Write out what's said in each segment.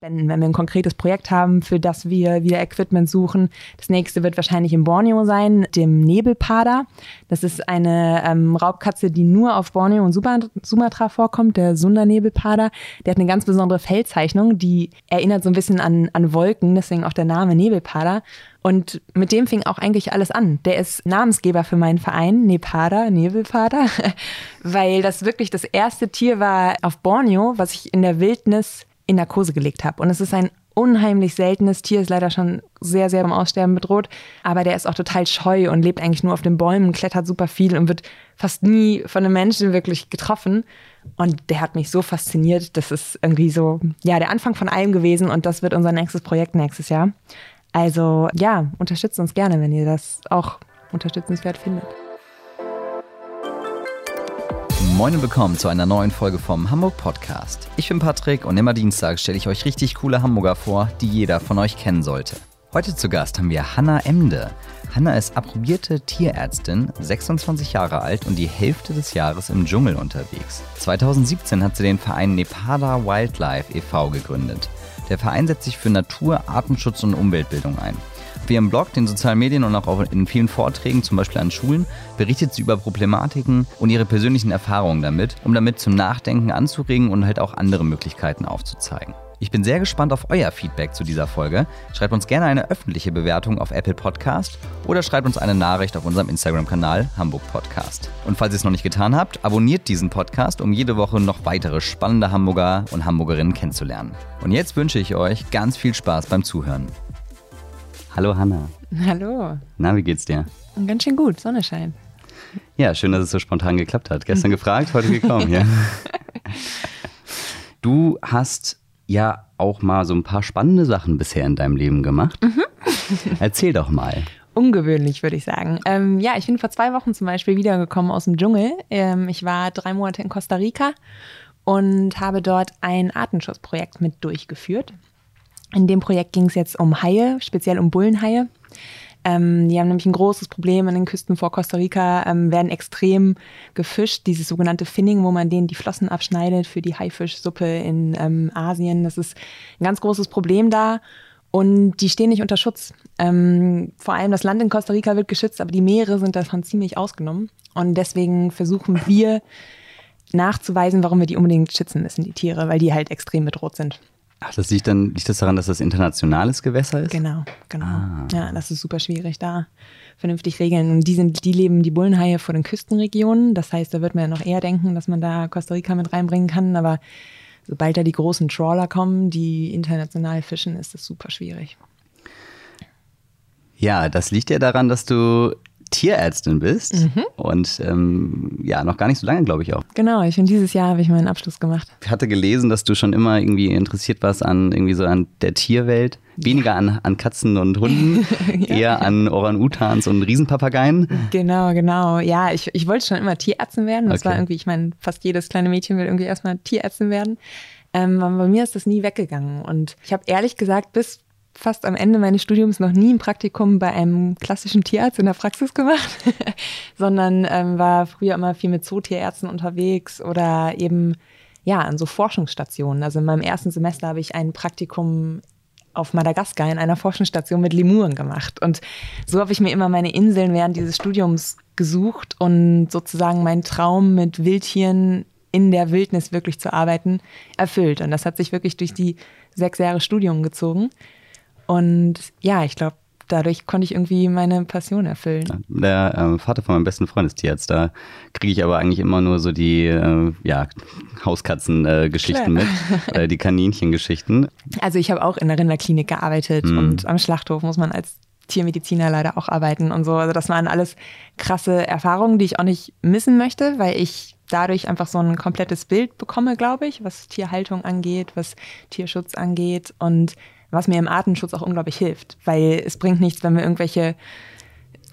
Wenn, wenn wir ein konkretes Projekt haben, für das wir wieder Equipment suchen. Das nächste wird wahrscheinlich in Borneo sein, dem Nebelpader. Das ist eine ähm, Raubkatze, die nur auf Borneo und Sumatra vorkommt, der Sunda-Nebelpader. Der hat eine ganz besondere Fellzeichnung, die erinnert so ein bisschen an, an Wolken, deswegen auch der Name Nebelpader. Und mit dem fing auch eigentlich alles an. Der ist Namensgeber für meinen Verein, Nepada, Nebelpader, weil das wirklich das erste Tier war auf Borneo, was ich in der Wildnis in Narkose gelegt habe. Und es ist ein unheimlich seltenes Tier, ist leider schon sehr, sehr beim Aussterben bedroht. Aber der ist auch total scheu und lebt eigentlich nur auf den Bäumen, klettert super viel und wird fast nie von einem Menschen wirklich getroffen. Und der hat mich so fasziniert. Das ist irgendwie so, ja, der Anfang von allem gewesen und das wird unser nächstes Projekt nächstes Jahr. Also ja, unterstützt uns gerne, wenn ihr das auch unterstützenswert findet. Moin und willkommen zu einer neuen Folge vom Hamburg Podcast. Ich bin Patrick und immer Dienstag stelle ich euch richtig coole Hamburger vor, die jeder von euch kennen sollte. Heute zu Gast haben wir Hanna Emde. Hanna ist approbierte Tierärztin, 26 Jahre alt und die Hälfte des Jahres im Dschungel unterwegs. 2017 hat sie den Verein Nepada Wildlife e.V. gegründet. Der Verein setzt sich für Natur, Artenschutz und Umweltbildung ein. Auf ihrem Blog, den sozialen Medien und auch in vielen Vorträgen, zum Beispiel an Schulen, berichtet sie über Problematiken und ihre persönlichen Erfahrungen damit, um damit zum Nachdenken anzuregen und halt auch andere Möglichkeiten aufzuzeigen. Ich bin sehr gespannt auf euer Feedback zu dieser Folge. Schreibt uns gerne eine öffentliche Bewertung auf Apple Podcast oder schreibt uns eine Nachricht auf unserem Instagram-Kanal Hamburg Podcast. Und falls ihr es noch nicht getan habt, abonniert diesen Podcast, um jede Woche noch weitere spannende Hamburger und Hamburgerinnen kennenzulernen. Und jetzt wünsche ich euch ganz viel Spaß beim Zuhören. Hallo Hanna. Hallo. Na, wie geht's dir? Ganz schön gut, Sonne scheint. Ja, schön, dass es so spontan geklappt hat. Gestern gefragt, heute gekommen, ja. Du hast ja auch mal so ein paar spannende Sachen bisher in deinem Leben gemacht. Mhm. Erzähl doch mal. Ungewöhnlich, würde ich sagen. Ähm, ja, ich bin vor zwei Wochen zum Beispiel wiedergekommen aus dem Dschungel. Ähm, ich war drei Monate in Costa Rica und habe dort ein Artenschutzprojekt mit durchgeführt. In dem Projekt ging es jetzt um Haie, speziell um Bullenhaie. Ähm, die haben nämlich ein großes Problem an den Küsten vor Costa Rica, ähm, werden extrem gefischt, dieses sogenannte Finning, wo man denen die Flossen abschneidet für die Haifischsuppe in ähm, Asien. Das ist ein ganz großes Problem da. Und die stehen nicht unter Schutz. Ähm, vor allem das Land in Costa Rica wird geschützt, aber die Meere sind davon ziemlich ausgenommen. Und deswegen versuchen wir nachzuweisen, warum wir die unbedingt schützen müssen, die Tiere, weil die halt extrem bedroht sind. Ach, das liegt dann, liegt das daran, dass das internationales Gewässer ist? Genau, genau. Ah. Ja, das ist super schwierig, da vernünftig regeln. Und die sind, die leben die Bullenhaie vor den Küstenregionen. Das heißt, da wird man ja noch eher denken, dass man da Costa Rica mit reinbringen kann. Aber sobald da die großen Trawler kommen, die international fischen, ist das super schwierig. Ja, das liegt ja daran, dass du Tierärztin bist mhm. und ähm, ja, noch gar nicht so lange, glaube ich auch. Genau, ich bin dieses Jahr habe ich meinen Abschluss gemacht. Ich hatte gelesen, dass du schon immer irgendwie interessiert warst an irgendwie so an der Tierwelt, weniger an, an Katzen und Hunden, ja. eher an Orang-Utans und Riesenpapageien. Genau, genau. Ja, ich, ich wollte schon immer Tierärztin werden. Das okay. war irgendwie, ich meine, fast jedes kleine Mädchen will irgendwie erstmal Tierärztin werden. Ähm, aber bei mir ist das nie weggegangen. Und ich habe ehrlich gesagt bis fast am Ende meines Studiums noch nie ein Praktikum bei einem klassischen Tierarzt in der Praxis gemacht, sondern ähm, war früher immer viel mit Zootierärzten unterwegs oder eben ja an so Forschungsstationen. Also in meinem ersten Semester habe ich ein Praktikum auf Madagaskar in einer Forschungsstation mit Lemuren gemacht. Und so habe ich mir immer meine Inseln während dieses Studiums gesucht und sozusagen meinen Traum mit Wildtieren in der Wildnis wirklich zu arbeiten erfüllt. Und das hat sich wirklich durch die sechs Jahre Studium gezogen. Und ja, ich glaube, dadurch konnte ich irgendwie meine Passion erfüllen. Der äh, Vater von meinem besten Freund ist Tierarzt. Da kriege ich aber eigentlich immer nur so die äh, ja, Hauskatzen-Geschichten äh, mit, äh, die Kaninchen-Geschichten. Also ich habe auch in der Rinderklinik gearbeitet mm. und am Schlachthof muss man als Tiermediziner leider auch arbeiten und so. Also das waren alles krasse Erfahrungen, die ich auch nicht missen möchte, weil ich dadurch einfach so ein komplettes Bild bekomme, glaube ich, was Tierhaltung angeht, was Tierschutz angeht und was mir im Artenschutz auch unglaublich hilft, weil es bringt nichts, wenn wir irgendwelche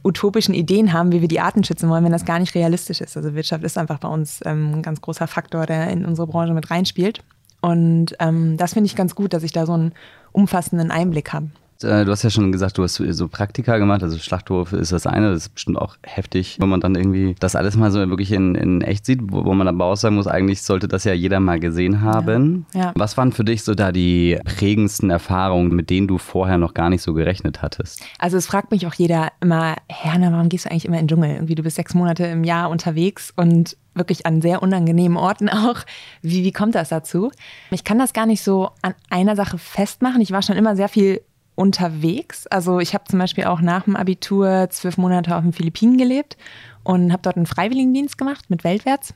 utopischen Ideen haben, wie wir die Arten schützen wollen, wenn das gar nicht realistisch ist. Also Wirtschaft ist einfach bei uns ähm, ein ganz großer Faktor, der in unsere Branche mit reinspielt. Und ähm, das finde ich ganz gut, dass ich da so einen umfassenden Einblick habe. Äh, du hast ja schon gesagt, du hast so Praktika gemacht, also Schlachthof ist das eine, das ist bestimmt auch heftig, wenn man dann irgendwie das alles mal so wirklich in, in echt sieht, wo, wo man aber auch sagen muss, eigentlich sollte das ja jeder mal gesehen haben. Ja. Ja. Was waren für dich so da die prägendsten Erfahrungen, mit denen du vorher noch gar nicht so gerechnet hattest? Also es fragt mich auch jeder immer, Herna, warum gehst du eigentlich immer in den Dschungel? Irgendwie, du bist sechs Monate im Jahr unterwegs und wirklich an sehr unangenehmen Orten auch. Wie, wie kommt das dazu? Ich kann das gar nicht so an einer Sache festmachen. Ich war schon immer sehr viel unterwegs. Also ich habe zum Beispiel auch nach dem Abitur zwölf Monate auf den Philippinen gelebt und habe dort einen Freiwilligendienst gemacht mit Weltwärts.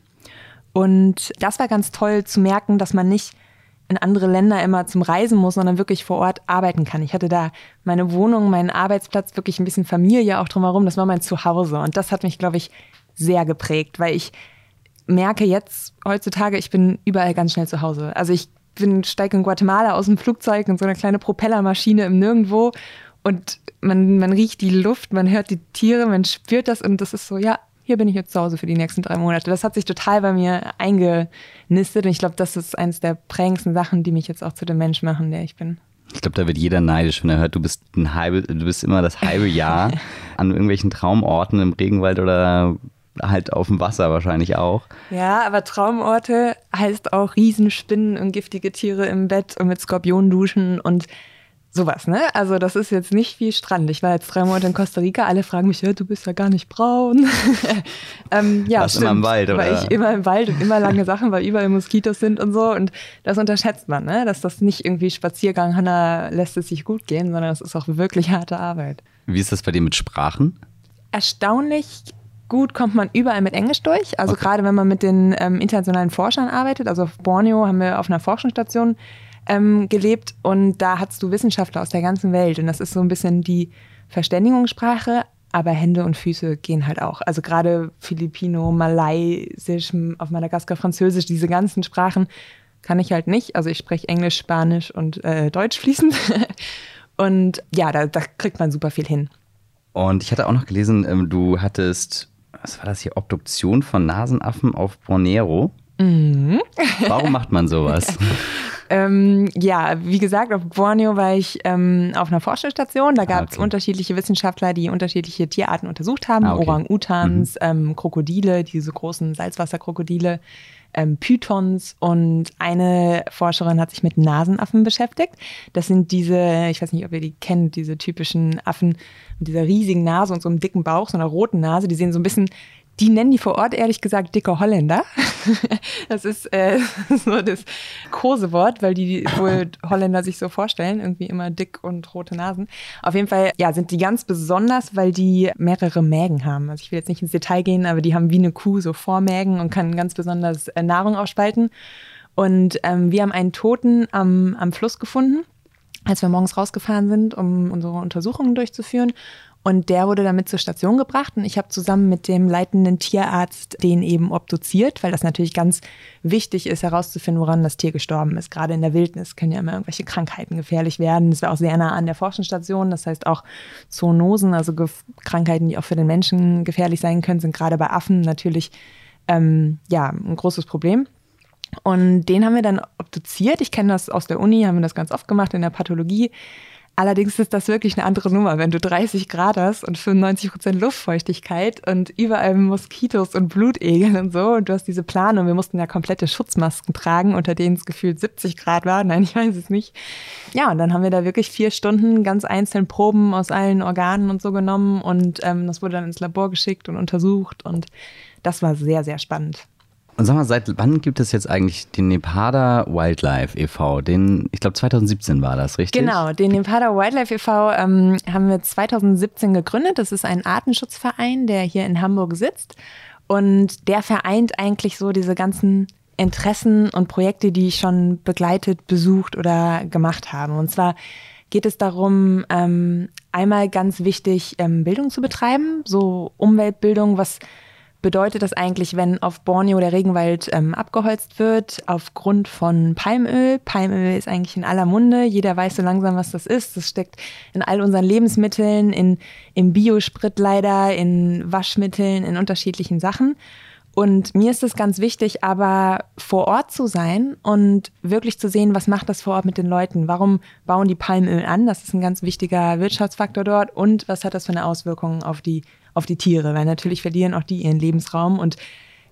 Und das war ganz toll zu merken, dass man nicht in andere Länder immer zum Reisen muss, sondern wirklich vor Ort arbeiten kann. Ich hatte da meine Wohnung, meinen Arbeitsplatz, wirklich ein bisschen Familie auch drumherum. Das war mein Zuhause. Und das hat mich, glaube ich, sehr geprägt, weil ich merke jetzt heutzutage, ich bin überall ganz schnell zu Hause. Also ich bin, steige in Guatemala aus dem Flugzeug in so eine kleine Propellermaschine im Nirgendwo und man, man riecht die Luft, man hört die Tiere, man spürt das und das ist so, ja, hier bin ich jetzt zu Hause für die nächsten drei Monate. Das hat sich total bei mir eingenistet und ich glaube, das ist eines der prägendsten Sachen, die mich jetzt auch zu dem Mensch machen, der ich bin. Ich glaube, da wird jeder neidisch, wenn er hört, du bist ein halbe, du bist immer das halbe Jahr an irgendwelchen Traumorten im Regenwald oder halt auf dem Wasser wahrscheinlich auch. Ja, aber Traumorte heißt auch Riesenspinnen und giftige Tiere im Bett und mit Skorpionen duschen und sowas, ne? Also das ist jetzt nicht wie Strand. Ich war jetzt drei Monate in Costa Rica, alle fragen mich, ja, du bist ja gar nicht braun. ähm, ja, Warst immer im Wald, oder? Weil ich immer im Wald und immer lange Sachen, weil überall Moskitos sind und so. Und das unterschätzt man, ne? Dass das nicht irgendwie Spaziergang, Hanna lässt es sich gut gehen, sondern das ist auch wirklich harte Arbeit. Wie ist das bei dir mit Sprachen? Erstaunlich gut kommt man überall mit Englisch durch. Also okay. gerade wenn man mit den ähm, internationalen Forschern arbeitet. Also auf Borneo haben wir auf einer Forschungsstation ähm, gelebt und da hast du Wissenschaftler aus der ganzen Welt. Und das ist so ein bisschen die Verständigungssprache, aber Hände und Füße gehen halt auch. Also gerade Filipino, Malaysisch, auf Madagaskar Französisch, diese ganzen Sprachen kann ich halt nicht. Also ich spreche Englisch, Spanisch und äh, Deutsch fließend. und ja, da, da kriegt man super viel hin. Und ich hatte auch noch gelesen, ähm, du hattest was war das hier, Obduktion von Nasenaffen auf Borneo. Mhm. Warum macht man sowas? ähm, ja, wie gesagt, auf Borneo war ich ähm, auf einer Forschungsstation. Da gab es ah, okay. unterschiedliche Wissenschaftler, die unterschiedliche Tierarten untersucht haben. Ah, okay. Orang-Utans, mhm. ähm, Krokodile, diese großen Salzwasserkrokodile ähm, Pythons und eine Forscherin hat sich mit Nasenaffen beschäftigt. Das sind diese, ich weiß nicht, ob ihr die kennt, diese typischen Affen mit dieser riesigen Nase und so einem dicken Bauch, so einer roten Nase. Die sehen so ein bisschen die nennen die vor Ort ehrlich gesagt dicke Holländer. Das ist äh, so das Kosewort, weil die wohl Holländer sich so vorstellen, irgendwie immer dick und rote Nasen. Auf jeden Fall, ja, sind die ganz besonders, weil die mehrere Mägen haben. Also ich will jetzt nicht ins Detail gehen, aber die haben wie eine Kuh so Vormägen und kann ganz besonders äh, Nahrung aufspalten. Und ähm, wir haben einen Toten am, am Fluss gefunden als wir morgens rausgefahren sind, um unsere Untersuchungen durchzuführen. Und der wurde damit zur Station gebracht und ich habe zusammen mit dem leitenden Tierarzt den eben obduziert, weil das natürlich ganz wichtig ist, herauszufinden, woran das Tier gestorben ist. Gerade in der Wildnis können ja immer irgendwelche Krankheiten gefährlich werden. Das war auch sehr nah an der Forschungsstation. Das heißt auch Zoonosen, also Krankheiten, die auch für den Menschen gefährlich sein können, sind gerade bei Affen natürlich ähm, ja, ein großes Problem. Und den haben wir dann obduziert. Ich kenne das aus der Uni, haben wir das ganz oft gemacht in der Pathologie. Allerdings ist das wirklich eine andere Nummer, wenn du 30 Grad hast und 95 Prozent Luftfeuchtigkeit und überall Moskitos und Blutegel und so und du hast diese Plane und wir mussten ja komplette Schutzmasken tragen, unter denen es gefühlt 70 Grad war. Nein, ich weiß es nicht. Ja, und dann haben wir da wirklich vier Stunden ganz einzeln Proben aus allen Organen und so genommen und ähm, das wurde dann ins Labor geschickt und untersucht und das war sehr, sehr spannend. Und sag mal, seit wann gibt es jetzt eigentlich den Nepada Wildlife e.V.? Den, ich glaube 2017 war das, richtig? Genau, den Nepada Wildlife e.V. Ähm, haben wir 2017 gegründet. Das ist ein Artenschutzverein, der hier in Hamburg sitzt. Und der vereint eigentlich so diese ganzen Interessen und Projekte, die ich schon begleitet, besucht oder gemacht habe. Und zwar geht es darum, ähm, einmal ganz wichtig, ähm, Bildung zu betreiben, so Umweltbildung, was bedeutet das eigentlich, wenn auf Borneo der Regenwald ähm, abgeholzt wird aufgrund von Palmöl. Palmöl ist eigentlich in aller Munde. Jeder weiß so langsam, was das ist. Das steckt in all unseren Lebensmitteln, in, im Biosprit leider, in Waschmitteln, in unterschiedlichen Sachen. Und mir ist es ganz wichtig, aber vor Ort zu sein und wirklich zu sehen, was macht das vor Ort mit den Leuten? Warum bauen die Palmöl an? Das ist ein ganz wichtiger Wirtschaftsfaktor dort. Und was hat das für eine Auswirkung auf die, auf die Tiere? Weil natürlich verlieren auch die ihren Lebensraum und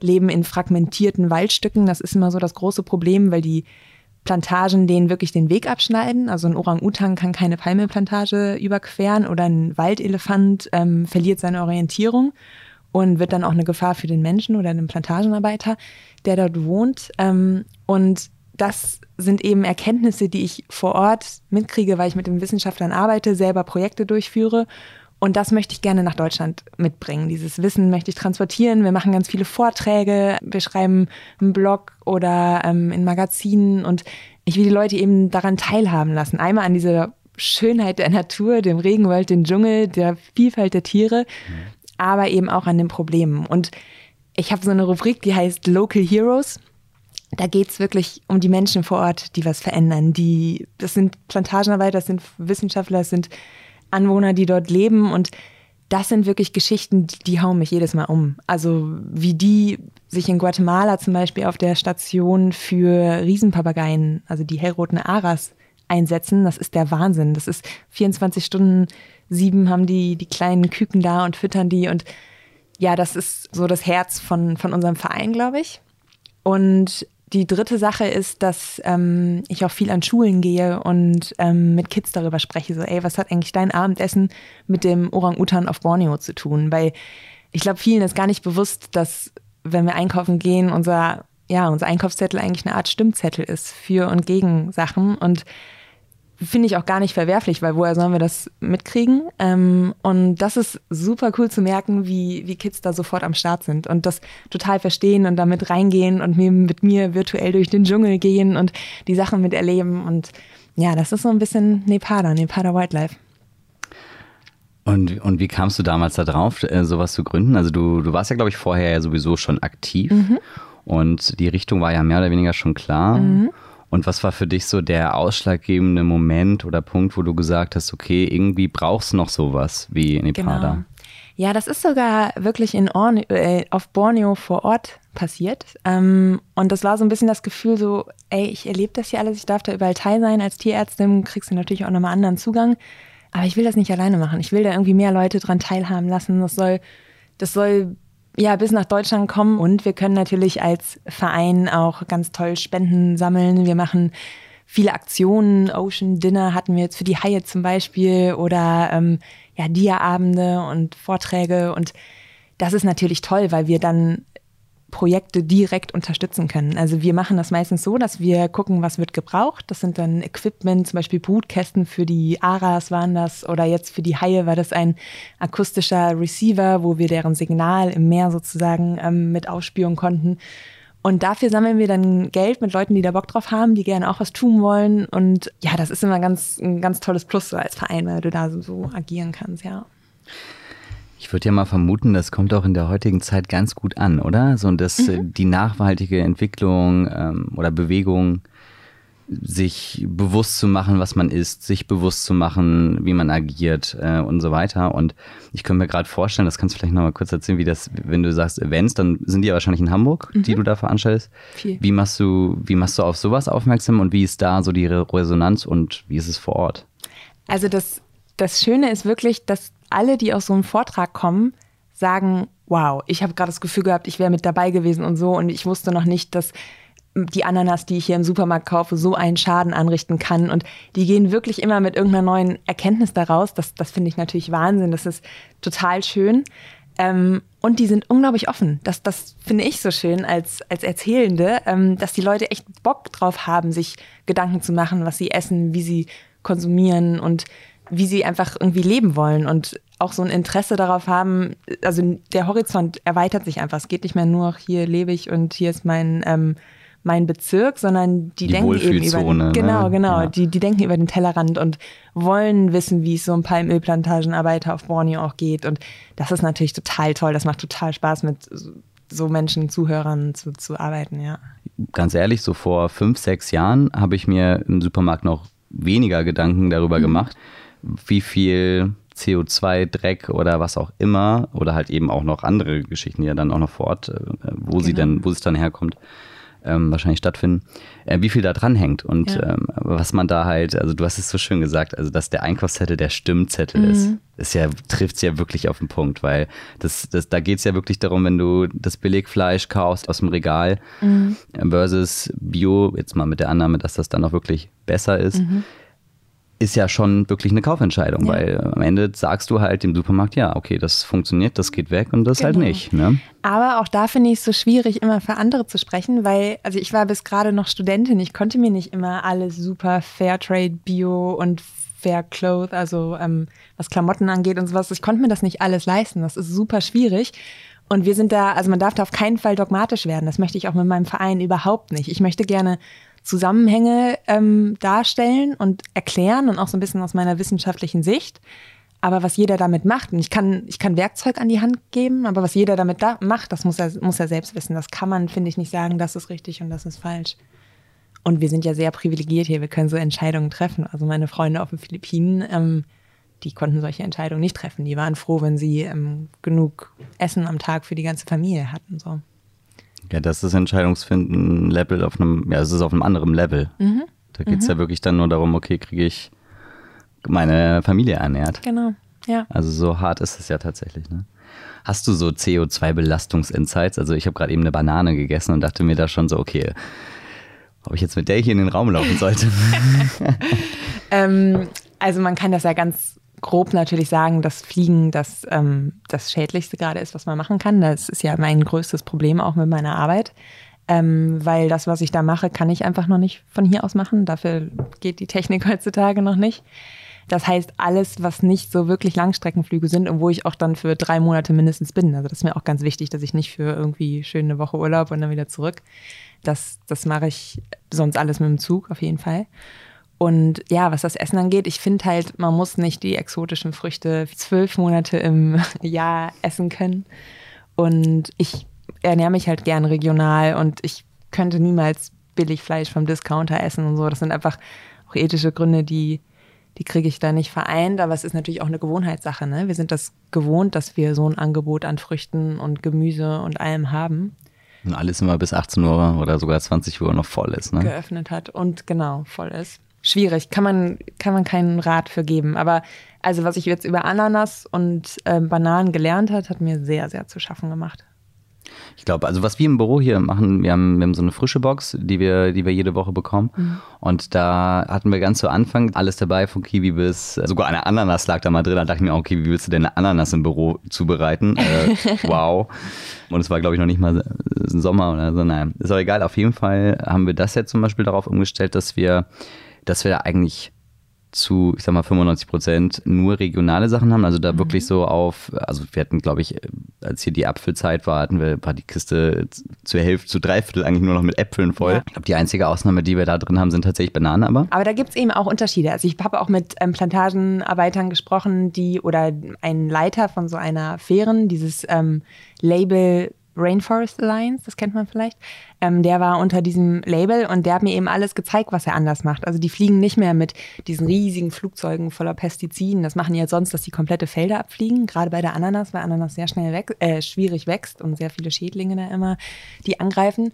leben in fragmentierten Waldstücken. Das ist immer so das große Problem, weil die Plantagen denen wirklich den Weg abschneiden. Also ein Orang-Utan kann keine Palmölplantage überqueren oder ein Waldelefant ähm, verliert seine Orientierung und wird dann auch eine Gefahr für den Menschen oder den Plantagenarbeiter, der dort wohnt. Ähm, und das sind eben Erkenntnisse, die ich vor Ort mitkriege, weil ich mit den Wissenschaftlern arbeite, selber Projekte durchführe. Und das möchte ich gerne nach Deutschland mitbringen. Dieses Wissen möchte ich transportieren. Wir machen ganz viele Vorträge, wir schreiben einen Blog oder ähm, in Magazinen und ich will die Leute eben daran teilhaben lassen. Einmal an dieser Schönheit der Natur, dem Regenwald, dem Dschungel, der Vielfalt der Tiere, mhm aber eben auch an den Problemen. Und ich habe so eine Rubrik, die heißt Local Heroes. Da geht es wirklich um die Menschen vor Ort, die was verändern. Die, das sind Plantagenarbeiter, das sind Wissenschaftler, das sind Anwohner, die dort leben. Und das sind wirklich Geschichten, die, die hauen mich jedes Mal um. Also wie die sich in Guatemala zum Beispiel auf der Station für Riesenpapageien, also die hellroten Aras, einsetzen, das ist der Wahnsinn. Das ist 24 Stunden sieben haben die, die kleinen Küken da und füttern die. Und ja, das ist so das Herz von, von unserem Verein, glaube ich. Und die dritte Sache ist, dass ähm, ich auch viel an Schulen gehe und ähm, mit Kids darüber spreche. So, ey, was hat eigentlich dein Abendessen mit dem Orang-Utan auf Borneo zu tun? Weil ich glaube, vielen ist gar nicht bewusst, dass wenn wir einkaufen gehen, unser, ja, unser Einkaufszettel eigentlich eine Art Stimmzettel ist für und gegen Sachen. Und finde ich auch gar nicht verwerflich, weil woher sollen wir das mitkriegen? Ähm, und das ist super cool zu merken, wie, wie Kids da sofort am Start sind und das total verstehen und damit reingehen und mir, mit mir virtuell durch den Dschungel gehen und die Sachen miterleben. Und ja, das ist so ein bisschen Nepada, Nepada Wildlife. Und, und wie kamst du damals da drauf, äh, sowas zu gründen? Also du, du warst ja, glaube ich, vorher ja sowieso schon aktiv mhm. und die Richtung war ja mehr oder weniger schon klar. Mhm. Und was war für dich so der ausschlaggebende Moment oder Punkt, wo du gesagt hast, okay, irgendwie brauchst du noch sowas wie Nepada? Genau. Ja, das ist sogar wirklich in Orne, äh, auf Borneo vor Ort passiert. Ähm, und das war so ein bisschen das Gefühl so, ey, ich erlebe das hier alles, ich darf da überall teil sein. Als Tierärztin kriegst du natürlich auch nochmal anderen Zugang. Aber ich will das nicht alleine machen. Ich will da irgendwie mehr Leute dran teilhaben lassen. Das soll, das soll ja, bis nach Deutschland kommen. Und wir können natürlich als Verein auch ganz toll Spenden sammeln. Wir machen viele Aktionen. Ocean Dinner hatten wir jetzt für die Haie zum Beispiel oder ähm, ja, Dia-Abende und Vorträge. Und das ist natürlich toll, weil wir dann Projekte direkt unterstützen können. Also wir machen das meistens so, dass wir gucken, was wird gebraucht. Das sind dann Equipment, zum Beispiel Brutkästen für die Aras waren das oder jetzt für die Haie war das ein akustischer Receiver, wo wir deren Signal im Meer sozusagen ähm, mit ausspüren konnten. Und dafür sammeln wir dann Geld mit Leuten, die da Bock drauf haben, die gerne auch was tun wollen. Und ja, das ist immer ganz, ein ganz tolles Plus so als Verein, weil du da so, so agieren kannst, ja. Ich würde ja mal vermuten, das kommt auch in der heutigen Zeit ganz gut an, oder? So, dass äh, mhm. die nachhaltige Entwicklung ähm, oder Bewegung sich bewusst zu machen, was man ist, sich bewusst zu machen, wie man agiert äh, und so weiter. Und ich könnte mir gerade vorstellen, das kannst du vielleicht noch mal kurz erzählen, wie das, wenn du sagst Events, dann sind die ja wahrscheinlich in Hamburg, mhm. die du da veranstaltest. Viel. Wie machst du, wie machst du auf sowas aufmerksam und wie ist da so die Resonanz und wie ist es vor Ort? Also das, das Schöne ist wirklich, dass alle, die aus so einem Vortrag kommen, sagen, wow, ich habe gerade das Gefühl gehabt, ich wäre mit dabei gewesen und so und ich wusste noch nicht, dass die Ananas, die ich hier im Supermarkt kaufe, so einen Schaden anrichten kann. Und die gehen wirklich immer mit irgendeiner neuen Erkenntnis daraus. Das, das finde ich natürlich Wahnsinn. Das ist total schön. Ähm, und die sind unglaublich offen. Das, das finde ich so schön als, als Erzählende, ähm, dass die Leute echt Bock drauf haben, sich Gedanken zu machen, was sie essen, wie sie konsumieren und wie sie einfach irgendwie leben wollen und auch so ein Interesse darauf haben. Also der Horizont erweitert sich einfach. Es geht nicht mehr nur, hier lebe ich und hier ist mein, ähm, mein Bezirk, sondern die, die denken eben über den, genau, ne? genau, ja. die, die denken über den Tellerrand und wollen wissen, wie es so ein Palmölplantagenarbeiter auf Borneo auch geht. Und das ist natürlich total toll. Das macht total Spaß, mit so Menschen, Zuhörern zu, zu arbeiten, ja. Ganz ehrlich, so vor fünf, sechs Jahren habe ich mir im Supermarkt noch weniger Gedanken darüber mhm. gemacht wie viel CO2-Dreck oder was auch immer oder halt eben auch noch andere Geschichten, die ja dann auch noch vor Ort, äh, wo genau. sie denn, wo es dann herkommt, ähm, wahrscheinlich stattfinden, äh, wie viel da dran hängt und ja. ähm, was man da halt, also du hast es so schön gesagt, also dass der Einkaufszettel der Stimmzettel mhm. ist, ist ja, trifft es ja wirklich auf den Punkt, weil das, das, da geht es ja wirklich darum, wenn du das Billigfleisch kaufst aus dem Regal mhm. versus Bio, jetzt mal mit der Annahme, dass das dann auch wirklich besser ist. Mhm ist ja schon wirklich eine Kaufentscheidung, ja. weil am Ende sagst du halt dem Supermarkt, ja, okay, das funktioniert, das geht weg und das halt genau. halt nicht. Ne? Aber auch da finde ich es so schwierig, immer für andere zu sprechen, weil, also ich war bis gerade noch Studentin, ich konnte mir nicht immer alles super Fairtrade, Bio und Fair Cloth, also ähm, was Klamotten angeht und sowas, ich konnte mir das nicht alles leisten. Das ist super schwierig. Und wir sind da, also man darf da auf keinen Fall dogmatisch werden. Das möchte ich auch mit meinem Verein überhaupt nicht. Ich möchte gerne Zusammenhänge ähm, darstellen und erklären und auch so ein bisschen aus meiner wissenschaftlichen Sicht. Aber was jeder damit macht, und ich kann, ich kann Werkzeug an die Hand geben, aber was jeder damit da macht, das muss er, muss er selbst wissen. Das kann man, finde ich, nicht sagen, das ist richtig und das ist falsch. Und wir sind ja sehr privilegiert hier, wir können so Entscheidungen treffen. Also meine Freunde auf den Philippinen, ähm, die konnten solche Entscheidungen nicht treffen. Die waren froh, wenn sie ähm, genug Essen am Tag für die ganze Familie hatten. So. Ja, das ist Entscheidungsfinden Level auf einem, ja, es ist auf einem anderen Level. Mhm. Da geht es mhm. ja wirklich dann nur darum, okay, kriege ich meine Familie ernährt. Genau, ja. Also so hart ist es ja tatsächlich, ne? Hast du so CO2-Belastungs-Insights? Also ich habe gerade eben eine Banane gegessen und dachte mir da schon so, okay, ob ich jetzt mit der hier in den Raum laufen sollte. ähm, also man kann das ja ganz grob natürlich sagen, dass Fliegen das, ähm, das Schädlichste gerade ist, was man machen kann. Das ist ja mein größtes Problem auch mit meiner Arbeit. Ähm, weil das, was ich da mache, kann ich einfach noch nicht von hier aus machen. Dafür geht die Technik heutzutage noch nicht. Das heißt, alles, was nicht so wirklich Langstreckenflüge sind und wo ich auch dann für drei Monate mindestens bin. Also das ist mir auch ganz wichtig, dass ich nicht für irgendwie schöne Woche Urlaub und dann wieder zurück. Das, das mache ich sonst alles mit dem Zug auf jeden Fall. Und ja, was das Essen angeht, ich finde halt, man muss nicht die exotischen Früchte zwölf Monate im Jahr essen können. Und ich ernähre mich halt gern regional und ich könnte niemals billig Fleisch vom Discounter essen und so. Das sind einfach auch ethische Gründe, die, die kriege ich da nicht vereint. Aber es ist natürlich auch eine Gewohnheitssache. Ne? Wir sind das gewohnt, dass wir so ein Angebot an Früchten und Gemüse und allem haben. Und alles immer bis 18 Uhr oder sogar 20 Uhr noch voll ist. Ne? Geöffnet hat und genau voll ist schwierig, kann man, kann man keinen Rat für geben. Aber also was ich jetzt über Ananas und äh, Bananen gelernt hat, hat mir sehr, sehr zu schaffen gemacht. Ich glaube, also was wir im Büro hier machen, wir haben, wir haben so eine frische Box, die wir, die wir jede Woche bekommen. Mhm. Und da hatten wir ganz zu Anfang alles dabei, von Kiwi bis, sogar eine Ananas lag da mal drin. Da dachte ich mir, okay, wie willst du denn eine Ananas im Büro zubereiten? äh, wow. Und es war, glaube ich, noch nicht mal Sommer oder so. Nein, ist auch egal. Auf jeden Fall haben wir das jetzt zum Beispiel darauf umgestellt, dass wir dass wir eigentlich zu, ich sag mal, 95 Prozent nur regionale Sachen haben. Also da mhm. wirklich so auf, also wir hatten, glaube ich, als hier die Apfelzeit war, hatten wir, war die Kiste zur Hälfte, zu drei Viertel eigentlich nur noch mit Äpfeln voll. Ja. Ich glaube, die einzige Ausnahme, die wir da drin haben, sind tatsächlich Bananen aber. Aber da gibt es eben auch Unterschiede. Also ich habe auch mit ähm, Plantagenarbeitern gesprochen, die oder ein Leiter von so einer Fähren, dieses ähm, Label Rainforest Alliance, das kennt man vielleicht. Ähm, der war unter diesem Label und der hat mir eben alles gezeigt, was er anders macht. Also die fliegen nicht mehr mit diesen riesigen Flugzeugen voller Pestiziden. Das machen die ja sonst, dass die komplette Felder abfliegen. Gerade bei der Ananas, weil Ananas sehr schnell weg, äh, schwierig wächst und sehr viele Schädlinge da immer die angreifen.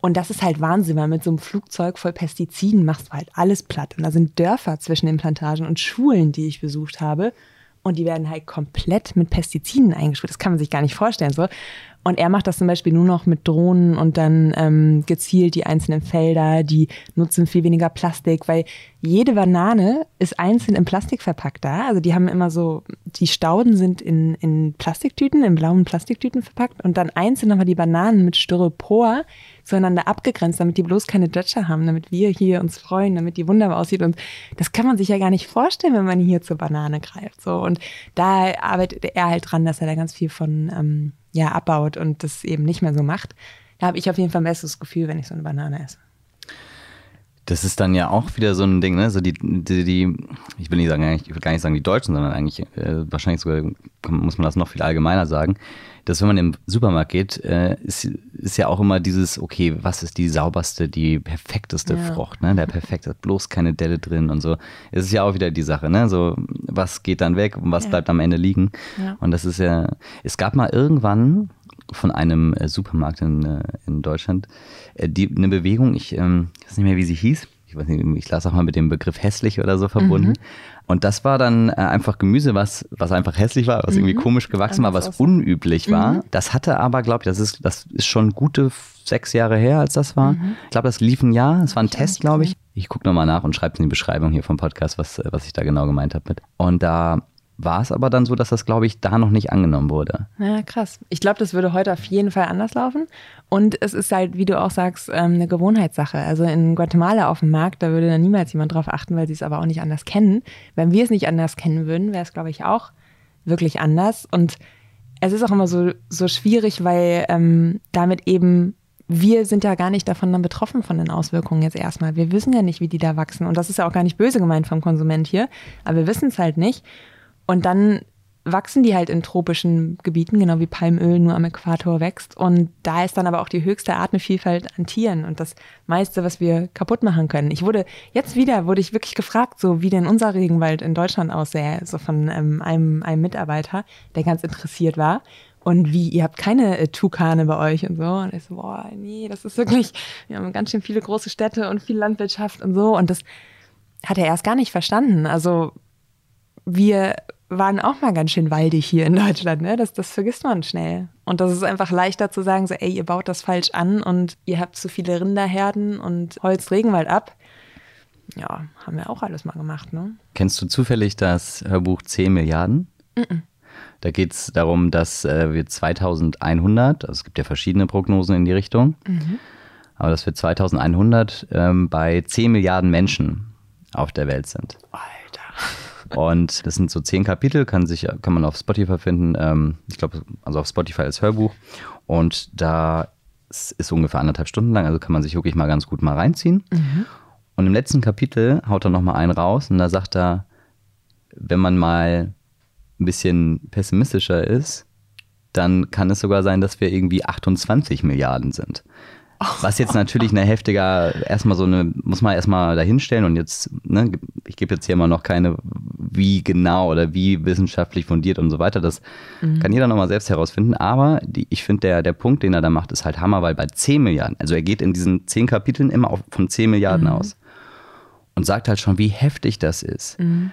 Und das ist halt Wahnsinn, weil mit so einem Flugzeug voll Pestiziden machst du halt alles platt. Und da sind Dörfer zwischen den Plantagen und Schulen, die ich besucht habe. Und die werden halt komplett mit Pestiziden eingeschwört. Das kann man sich gar nicht vorstellen. So. Und er macht das zum Beispiel nur noch mit Drohnen und dann ähm, gezielt die einzelnen Felder, die nutzen viel weniger Plastik, weil jede Banane ist einzeln in Plastik verpackt da. Also die haben immer so, die Stauden sind in, in Plastiktüten, in blauen Plastiktüten verpackt und dann einzeln nochmal die Bananen mit Styropor zueinander abgegrenzt, damit die bloß keine Dötscher haben, damit wir hier uns freuen, damit die wunderbar aussieht. Und das kann man sich ja gar nicht vorstellen, wenn man hier zur Banane greift. So. Und da arbeitet er halt dran, dass er da ganz viel von ähm, ja, abbaut und das eben nicht mehr so macht. Da habe ich auf jeden Fall ein besseres Gefühl, wenn ich so eine Banane esse. Das ist dann ja auch wieder so ein Ding, ne? So die, die, die ich will nicht sagen, ich will gar nicht sagen die Deutschen, sondern eigentlich äh, wahrscheinlich sogar muss man das noch viel allgemeiner sagen dass wenn man im Supermarkt geht, äh, ist, ist ja auch immer dieses, okay, was ist die sauberste, die perfekteste ja. Frucht, ne? Der perfekte, bloß keine Delle drin und so. Es ist ja auch wieder die Sache, ne? So, was geht dann weg und was ja. bleibt am Ende liegen? Ja. Und das ist ja, es gab mal irgendwann von einem äh, Supermarkt in, äh, in Deutschland äh, die, eine Bewegung, ich ähm, weiß nicht mehr, wie sie hieß, ich weiß nicht, ich lasse auch mal mit dem Begriff hässlich oder so verbunden. Mhm. Und das war dann äh, einfach Gemüse, was, was einfach hässlich war, was mhm. irgendwie komisch gewachsen war, was unüblich war. Mhm. Das hatte aber, glaube ich, das ist, das ist schon gute sechs Jahre her, als das war. Mhm. Ich glaube, das lief ein Jahr. Es war ein ich Test, glaube ich. Ich gucke nochmal nach und schreibe es in die Beschreibung hier vom Podcast, was, was ich da genau gemeint habe mit. Und da war es aber dann so, dass das, glaube ich, da noch nicht angenommen wurde. Ja, krass. Ich glaube, das würde heute auf jeden Fall anders laufen. Und es ist halt, wie du auch sagst, ähm, eine Gewohnheitssache. Also in Guatemala auf dem Markt, da würde dann niemals jemand drauf achten, weil sie es aber auch nicht anders kennen. Wenn wir es nicht anders kennen würden, wäre es, glaube ich, auch wirklich anders. Und es ist auch immer so, so schwierig, weil ähm, damit eben wir sind ja gar nicht davon dann betroffen von den Auswirkungen jetzt erstmal. Wir wissen ja nicht, wie die da wachsen. Und das ist ja auch gar nicht böse gemeint vom Konsument hier, aber wir wissen es halt nicht. Und dann wachsen die halt in tropischen Gebieten, genau wie Palmöl nur am Äquator wächst. Und da ist dann aber auch die höchste Artenvielfalt an Tieren und das meiste, was wir kaputt machen können. Ich wurde jetzt wieder, wurde ich wirklich gefragt, so wie denn unser Regenwald in Deutschland aussähe, so von ähm, einem, einem Mitarbeiter, der ganz interessiert war. Und wie, ihr habt keine äh, Tukane bei euch und so. Und ich so, boah, nee, das ist wirklich, wir haben ganz schön viele große Städte und viel Landwirtschaft und so. Und das hat er erst gar nicht verstanden. Also wir waren auch mal ganz schön waldig hier in Deutschland, ne? Das, das vergisst man schnell. Und das ist einfach leichter zu sagen, so, ey, ihr baut das falsch an und ihr habt zu viele Rinderherden und holzt Regenwald ab. Ja, haben wir auch alles mal gemacht, ne? Kennst du zufällig das Hörbuch 10 Milliarden? Mm, -mm. Da geht es darum, dass äh, wir 2100, also es gibt ja verschiedene Prognosen in die Richtung, mhm. aber dass wir 2100 ähm, bei 10 Milliarden Menschen auf der Welt sind. Alter. Und das sind so zehn Kapitel, kann, sich, kann man auf Spotify finden. Ähm, ich glaube, also auf Spotify als Hörbuch. Und da ist ungefähr anderthalb Stunden lang, also kann man sich wirklich mal ganz gut mal reinziehen. Mhm. Und im letzten Kapitel haut er nochmal einen raus und da sagt er, wenn man mal ein bisschen pessimistischer ist, dann kann es sogar sein, dass wir irgendwie 28 Milliarden sind. Was jetzt natürlich eine heftiger, erstmal so eine, muss man erstmal dahinstellen und jetzt, ne, ich gebe jetzt hier mal noch keine, wie genau oder wie wissenschaftlich fundiert und so weiter. Das mhm. kann jeder nochmal selbst herausfinden. Aber die, ich finde, der, der Punkt, den er da macht, ist halt Hammer, weil bei 10 Milliarden, also er geht in diesen 10 Kapiteln immer auf, von 10 Milliarden mhm. aus und sagt halt schon, wie heftig das ist. Mhm.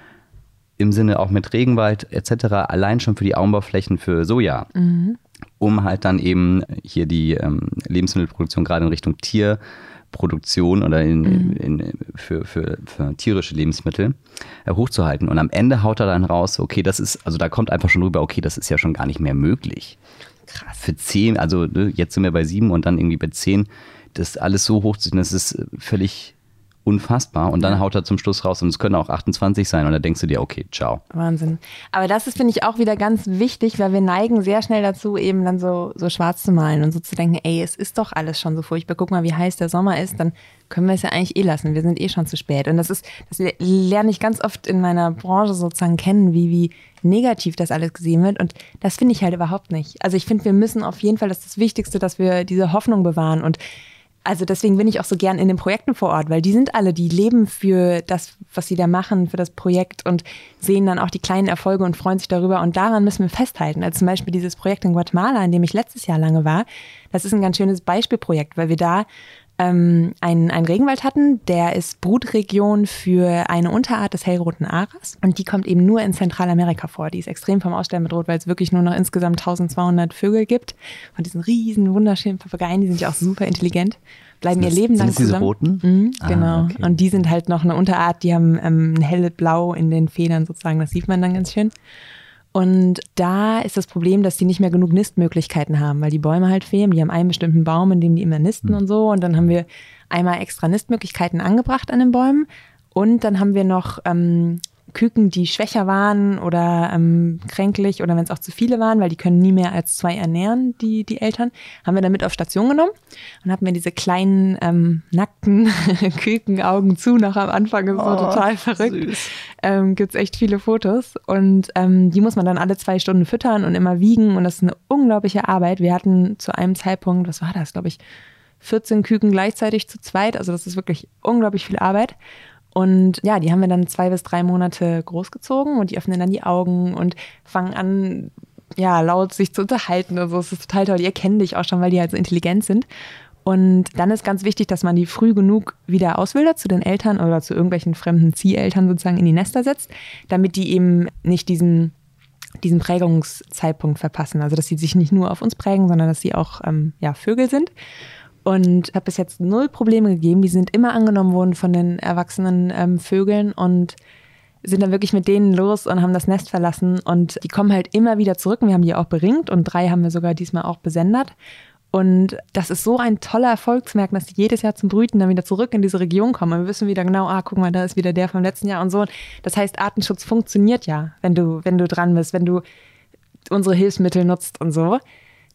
Im Sinne auch mit Regenwald etc., allein schon für die Augenbauflächen für Soja. Mhm um halt dann eben hier die ähm, Lebensmittelproduktion gerade in Richtung Tierproduktion oder in, mhm. in, in, für, für, für, tierische Lebensmittel äh, hochzuhalten. Und am Ende haut er dann raus, okay, das ist, also da kommt einfach schon rüber, okay, das ist ja schon gar nicht mehr möglich. Krass. Für zehn, also ne, jetzt sind wir bei sieben und dann irgendwie bei zehn, das alles so hoch zu das ist völlig unfassbar. Und dann haut er zum Schluss raus und es können auch 28 sein. Und dann denkst du dir, okay, ciao. Wahnsinn. Aber das ist, finde ich, auch wieder ganz wichtig, weil wir neigen sehr schnell dazu, eben dann so, so schwarz zu malen und so zu denken, ey, es ist doch alles schon so furchtbar. Guck mal, wie heiß der Sommer ist. Dann können wir es ja eigentlich eh lassen. Wir sind eh schon zu spät. Und das ist, das lerne ich ganz oft in meiner Branche sozusagen kennen, wie, wie negativ das alles gesehen wird. Und das finde ich halt überhaupt nicht. Also ich finde, wir müssen auf jeden Fall, das ist das Wichtigste, dass wir diese Hoffnung bewahren und also deswegen bin ich auch so gern in den Projekten vor Ort, weil die sind alle, die leben für das, was sie da machen, für das Projekt und sehen dann auch die kleinen Erfolge und freuen sich darüber. Und daran müssen wir festhalten. Also zum Beispiel dieses Projekt in Guatemala, in dem ich letztes Jahr lange war, das ist ein ganz schönes Beispielprojekt, weil wir da ähm, einen, einen Regenwald hatten, der ist Brutregion für eine Unterart des hellroten Aras und die kommt eben nur in Zentralamerika vor. Die ist extrem vom Aussterben bedroht, weil es wirklich nur noch insgesamt 1200 Vögel gibt. Von diesen riesen, wunderschönen Papageien, die sind ja auch super intelligent, bleiben das, ihr Leben lang zusammen. Diese roten? Mhm, ah, genau. Ah, okay. Und die sind halt noch eine Unterart, die haben ähm, ein helles Blau in den Federn sozusagen, das sieht man dann ganz schön. Und da ist das Problem, dass die nicht mehr genug Nistmöglichkeiten haben, weil die Bäume halt fehlen. Die haben einen bestimmten Baum, in dem die immer nisten mhm. und so. Und dann haben wir einmal extra Nistmöglichkeiten angebracht an den Bäumen. Und dann haben wir noch ähm, Küken, die schwächer waren oder ähm, kränklich oder wenn es auch zu viele waren, weil die können nie mehr als zwei ernähren, die, die Eltern, haben wir dann mit auf Station genommen und hatten wir diese kleinen ähm, nackten Küken Augen zu noch am Anfang. Das ist oh, so total verrückt. Ähm, Gibt es echt viele Fotos und ähm, die muss man dann alle zwei Stunden füttern und immer wiegen und das ist eine unglaubliche Arbeit. Wir hatten zu einem Zeitpunkt, was war das, glaube ich, 14 Küken gleichzeitig zu zweit. Also das ist wirklich unglaublich viel Arbeit. Und ja, die haben wir dann zwei bis drei Monate großgezogen und die öffnen dann die Augen und fangen an, ja, laut sich zu unterhalten. Also es ist total toll. Die erkennen dich auch schon, weil die halt so intelligent sind. Und dann ist ganz wichtig, dass man die früh genug wieder auswildert zu den Eltern oder zu irgendwelchen fremden Zieheltern sozusagen in die Nester setzt, damit die eben nicht diesen, diesen Prägungszeitpunkt verpassen. Also dass sie sich nicht nur auf uns prägen, sondern dass sie auch ähm, ja, Vögel sind. Und habe bis jetzt null Probleme gegeben. Die sind immer angenommen worden von den erwachsenen ähm, Vögeln und sind dann wirklich mit denen los und haben das Nest verlassen. Und die kommen halt immer wieder zurück. Und wir haben die auch beringt und drei haben wir sogar diesmal auch besendet. Und das ist so ein toller Erfolg zu merken, dass die jedes Jahr zum Brüten dann wieder zurück in diese Region kommen. Und wir wissen wieder genau, ah, guck mal, da ist wieder der vom letzten Jahr und so. Das heißt, Artenschutz funktioniert ja, wenn du, wenn du dran bist, wenn du unsere Hilfsmittel nutzt und so.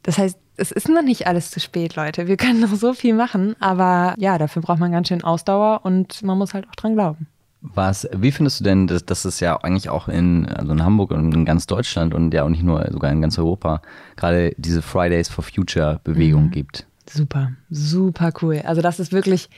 Das heißt, es ist noch nicht alles zu spät, Leute. Wir können noch so viel machen, aber ja, dafür braucht man ganz schön Ausdauer und man muss halt auch dran glauben. Was, wie findest du denn, dass, dass es ja eigentlich auch in, also in Hamburg und in ganz Deutschland und ja auch nicht nur, sogar in ganz Europa, gerade diese Fridays for Future Bewegung mhm. gibt? Super, super cool. Also das ist wirklich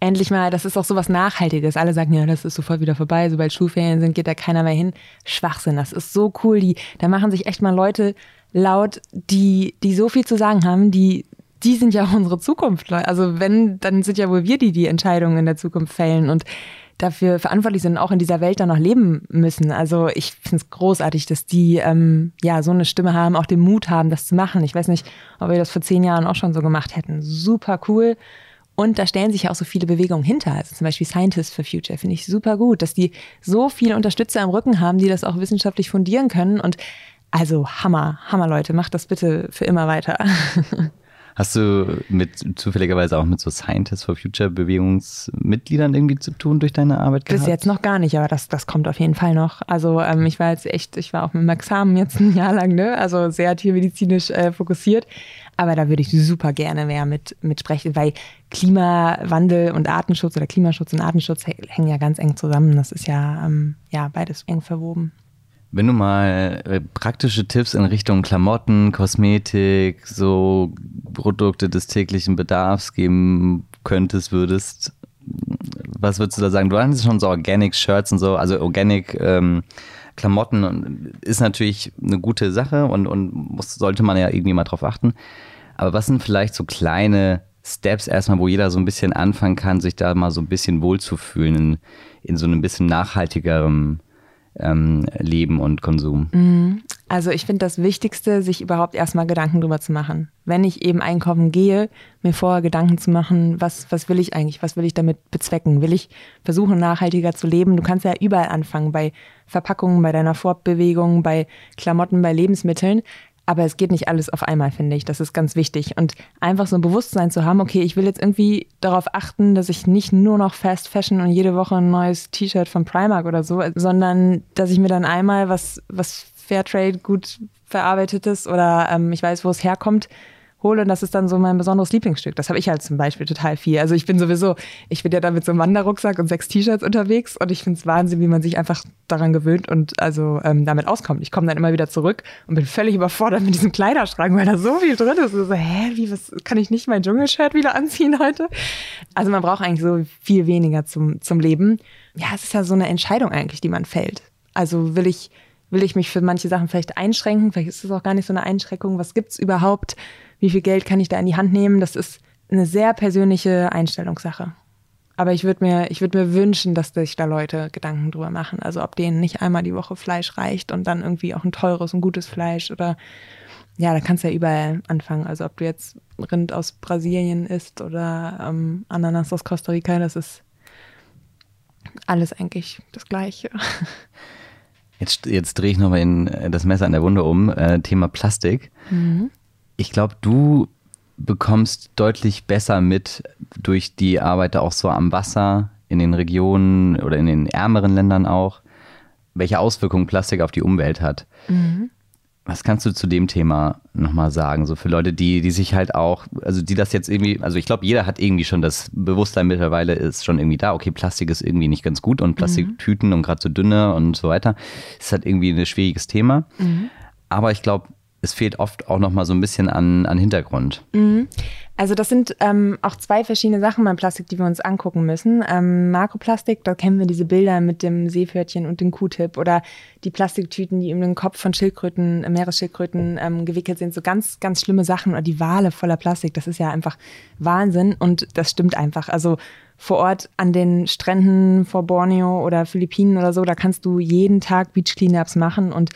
endlich mal, das ist auch so was Nachhaltiges. Alle sagen, ja, das ist sofort wieder vorbei, sobald Schulferien sind, geht da keiner mehr hin. Schwachsinn, das ist so cool. Die, da machen sich echt mal Leute laut, die, die so viel zu sagen haben, die, die sind ja auch unsere Zukunft. Also wenn, dann sind ja wohl wir, die die Entscheidungen in der Zukunft fällen und dafür verantwortlich sind und auch in dieser Welt dann noch leben müssen. Also ich finde es großartig, dass die ähm, ja so eine Stimme haben, auch den Mut haben, das zu machen. Ich weiß nicht, ob wir das vor zehn Jahren auch schon so gemacht hätten. Super cool. Und da stellen sich ja auch so viele Bewegungen hinter. Also zum Beispiel Scientists for Future finde ich super gut, dass die so viele Unterstützer im Rücken haben, die das auch wissenschaftlich fundieren können. Und also Hammer, Hammer Leute, macht das bitte für immer weiter. Hast du mit zufälligerweise auch mit so Scientists for Future Bewegungsmitgliedern irgendwie zu tun durch deine Arbeit gehabt? Bis jetzt noch gar nicht, aber das, das kommt auf jeden Fall noch. Also ähm, ich war jetzt echt, ich war auch mit Max Examen jetzt ein Jahr lang, ne? Also sehr tiermedizinisch äh, fokussiert. Aber da würde ich super gerne mehr mit, mit sprechen, weil Klimawandel und Artenschutz oder Klimaschutz und Artenschutz hängen ja ganz eng zusammen. Das ist ja, ähm, ja beides eng verwoben. Wenn du mal äh, praktische Tipps in Richtung Klamotten, Kosmetik, so Produkte des täglichen Bedarfs geben könntest, würdest, was würdest du da sagen? Du hast schon so Organic Shirts und so, also Organic ähm, Klamotten ist natürlich eine gute Sache und, und muss, sollte man ja irgendwie mal drauf achten. Aber was sind vielleicht so kleine Steps erstmal, wo jeder so ein bisschen anfangen kann, sich da mal so ein bisschen wohlzufühlen in, in so einem bisschen nachhaltigerem ähm, Leben und Konsum? Mhm. Also ich finde das Wichtigste, sich überhaupt erstmal Gedanken drüber zu machen. Wenn ich eben einkaufen gehe, mir vorher Gedanken zu machen, was, was will ich eigentlich, was will ich damit bezwecken? Will ich versuchen, nachhaltiger zu leben? Du kannst ja überall anfangen, bei Verpackungen, bei deiner Fortbewegung, bei Klamotten, bei Lebensmitteln. Aber es geht nicht alles auf einmal, finde ich. Das ist ganz wichtig. Und einfach so ein Bewusstsein zu haben, okay, ich will jetzt irgendwie darauf achten, dass ich nicht nur noch Fast Fashion und jede Woche ein neues T-Shirt von Primark oder so, sondern dass ich mir dann einmal was, was Fairtrade gut verarbeitetes oder ähm, ich weiß, wo es herkommt, hole und das ist dann so mein besonderes Lieblingsstück. Das habe ich halt zum Beispiel total viel. Also ich bin sowieso, ich bin ja da mit so einem Wanderrucksack und sechs T-Shirts unterwegs und ich finde es Wahnsinn, wie man sich einfach daran gewöhnt und also ähm, damit auskommt. Ich komme dann immer wieder zurück und bin völlig überfordert mit diesem Kleiderschrank, weil da so viel drin ist. So, hä, wie, was, kann ich nicht mein Dschungelshirt wieder anziehen heute? Also man braucht eigentlich so viel weniger zum, zum Leben. Ja, es ist ja so eine Entscheidung eigentlich, die man fällt. Also will ich, will ich mich für manche Sachen vielleicht einschränken? Vielleicht ist es auch gar nicht so eine Einschränkung. Was gibt's überhaupt? wie viel Geld kann ich da in die Hand nehmen, das ist eine sehr persönliche Einstellungssache. Aber ich würde mir, ich mir wünschen, dass sich da Leute Gedanken drüber machen. Also ob denen nicht einmal die Woche Fleisch reicht und dann irgendwie auch ein teures und gutes Fleisch oder ja, da kannst du ja überall anfangen. Also ob du jetzt Rind aus Brasilien isst oder ähm, Ananas aus Costa Rica, das ist alles eigentlich das Gleiche. Jetzt, jetzt drehe ich nochmal das Messer an der Wunde um. Äh, Thema Plastik. Mhm ich glaube, du bekommst deutlich besser mit durch die Arbeit auch so am Wasser in den Regionen oder in den ärmeren Ländern auch, welche Auswirkungen Plastik auf die Umwelt hat. Mhm. Was kannst du zu dem Thema nochmal sagen? So für Leute, die, die sich halt auch, also die das jetzt irgendwie, also ich glaube, jeder hat irgendwie schon das Bewusstsein mittlerweile ist schon irgendwie da, okay, Plastik ist irgendwie nicht ganz gut und Plastiktüten mhm. und gerade so dünne und so weiter, ist halt irgendwie ein schwieriges Thema. Mhm. Aber ich glaube, es fehlt oft auch nochmal so ein bisschen an, an Hintergrund. Mhm. Also das sind ähm, auch zwei verschiedene Sachen beim Plastik, die wir uns angucken müssen. Ähm, Makroplastik, da kennen wir diese Bilder mit dem Seepferdchen und dem Q-Tip oder die Plastiktüten, die in den Kopf von Schildkröten, äh, Meeresschildkröten ähm, gewickelt sind. So ganz, ganz schlimme Sachen oder die Wale voller Plastik. Das ist ja einfach Wahnsinn und das stimmt einfach. Also vor Ort an den Stränden vor Borneo oder Philippinen oder so, da kannst du jeden Tag Beach Cleanups machen und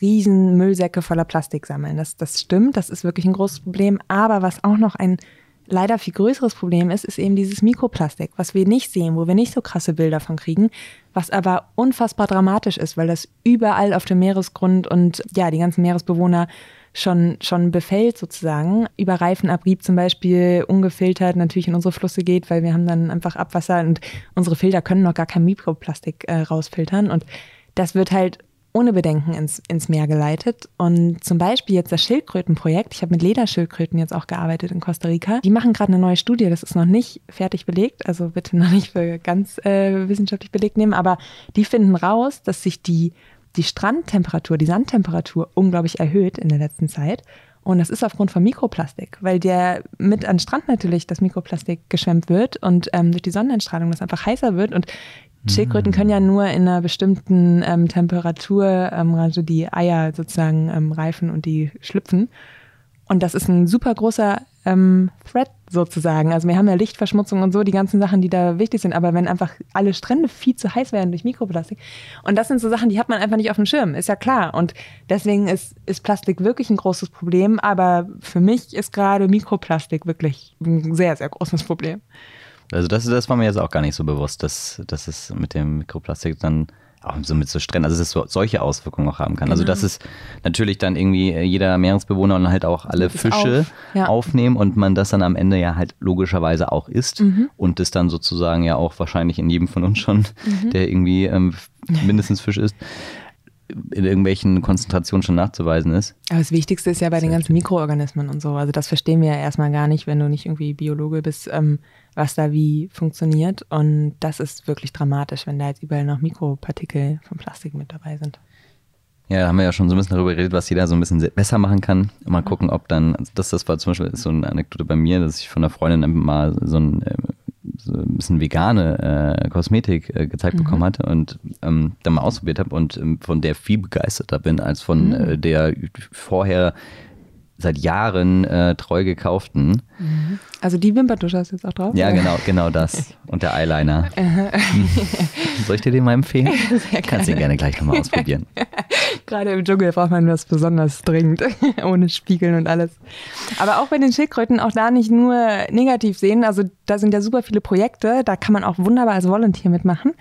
riesen Müllsäcke voller Plastik sammeln. Das, das stimmt, das ist wirklich ein großes Problem. Aber was auch noch ein leider viel größeres Problem ist, ist eben dieses Mikroplastik, was wir nicht sehen, wo wir nicht so krasse Bilder von kriegen, was aber unfassbar dramatisch ist, weil das überall auf dem Meeresgrund und ja, die ganzen Meeresbewohner schon, schon befällt sozusagen. Über Reifenabrieb zum Beispiel ungefiltert natürlich in unsere Flüsse geht, weil wir haben dann einfach Abwasser und unsere Filter können noch gar kein Mikroplastik äh, rausfiltern und das wird halt ohne Bedenken ins, ins Meer geleitet. Und zum Beispiel jetzt das Schildkrötenprojekt, ich habe mit Lederschildkröten jetzt auch gearbeitet in Costa Rica, die machen gerade eine neue Studie, das ist noch nicht fertig belegt, also bitte noch nicht für ganz äh, wissenschaftlich belegt nehmen, aber die finden raus, dass sich die, die Strandtemperatur, die Sandtemperatur unglaublich erhöht in der letzten Zeit. Und das ist aufgrund von Mikroplastik, weil der mit an Strand natürlich das Mikroplastik geschwemmt wird und ähm, durch die Sonneneinstrahlung das einfach heißer wird. Und Schildkröten können ja nur in einer bestimmten ähm, Temperatur, ähm, also die Eier sozusagen ähm, reifen und die schlüpfen. Und das ist ein super großer ähm, Threat sozusagen. Also wir haben ja Lichtverschmutzung und so, die ganzen Sachen, die da wichtig sind. Aber wenn einfach alle Strände viel zu heiß werden durch Mikroplastik, und das sind so Sachen, die hat man einfach nicht auf dem Schirm, ist ja klar. Und deswegen ist, ist Plastik wirklich ein großes Problem. Aber für mich ist gerade Mikroplastik wirklich ein sehr, sehr großes Problem. Also das, das war mir jetzt auch gar nicht so bewusst, dass, dass es mit dem Mikroplastik dann auch so mit so Stränden, also dass es so, solche Auswirkungen auch haben kann. Also, genau. Also dass es natürlich dann irgendwie jeder Meeresbewohner und halt auch alle Fische auf, ja. aufnehmen und man das dann am Ende ja halt logischerweise auch isst mhm. und das dann sozusagen ja auch wahrscheinlich in jedem von uns schon, mhm. der irgendwie ähm, mindestens Fisch isst, in irgendwelchen Konzentrationen schon nachzuweisen ist. Aber das Wichtigste ist ja bei den ganzen Mikroorganismen und so. Also das verstehen wir ja erstmal gar nicht, wenn du nicht irgendwie Biologe bist, ähm, was da wie funktioniert. Und das ist wirklich dramatisch, wenn da jetzt überall noch Mikropartikel von Plastik mit dabei sind. Ja, da haben wir ja schon so ein bisschen darüber geredet, was jeder so ein bisschen besser machen kann. Mal gucken, ob dann, also das, das war zum Beispiel so eine Anekdote bei mir, dass ich von einer Freundin mal so ein äh, so ein bisschen vegane äh, Kosmetik äh, gezeigt mhm. bekommen hatte und ähm, dann mal ausprobiert habe und ähm, von der viel begeisterter bin als von mhm. äh, der vorher seit Jahren äh, treu gekauften. Mhm. Also die Wimperntusche hast du jetzt auch drauf? Ja, genau, genau das. Und der Eyeliner. Soll ich dir den mal empfehlen? Sehr Kannst du ihn gerne gleich nochmal ausprobieren. Gerade im Dschungel braucht man was besonders dringend, ohne Spiegeln und alles. Aber auch bei den Schildkröten auch da nicht nur negativ sehen. Also da sind ja super viele Projekte, da kann man auch wunderbar als Volunteer mitmachen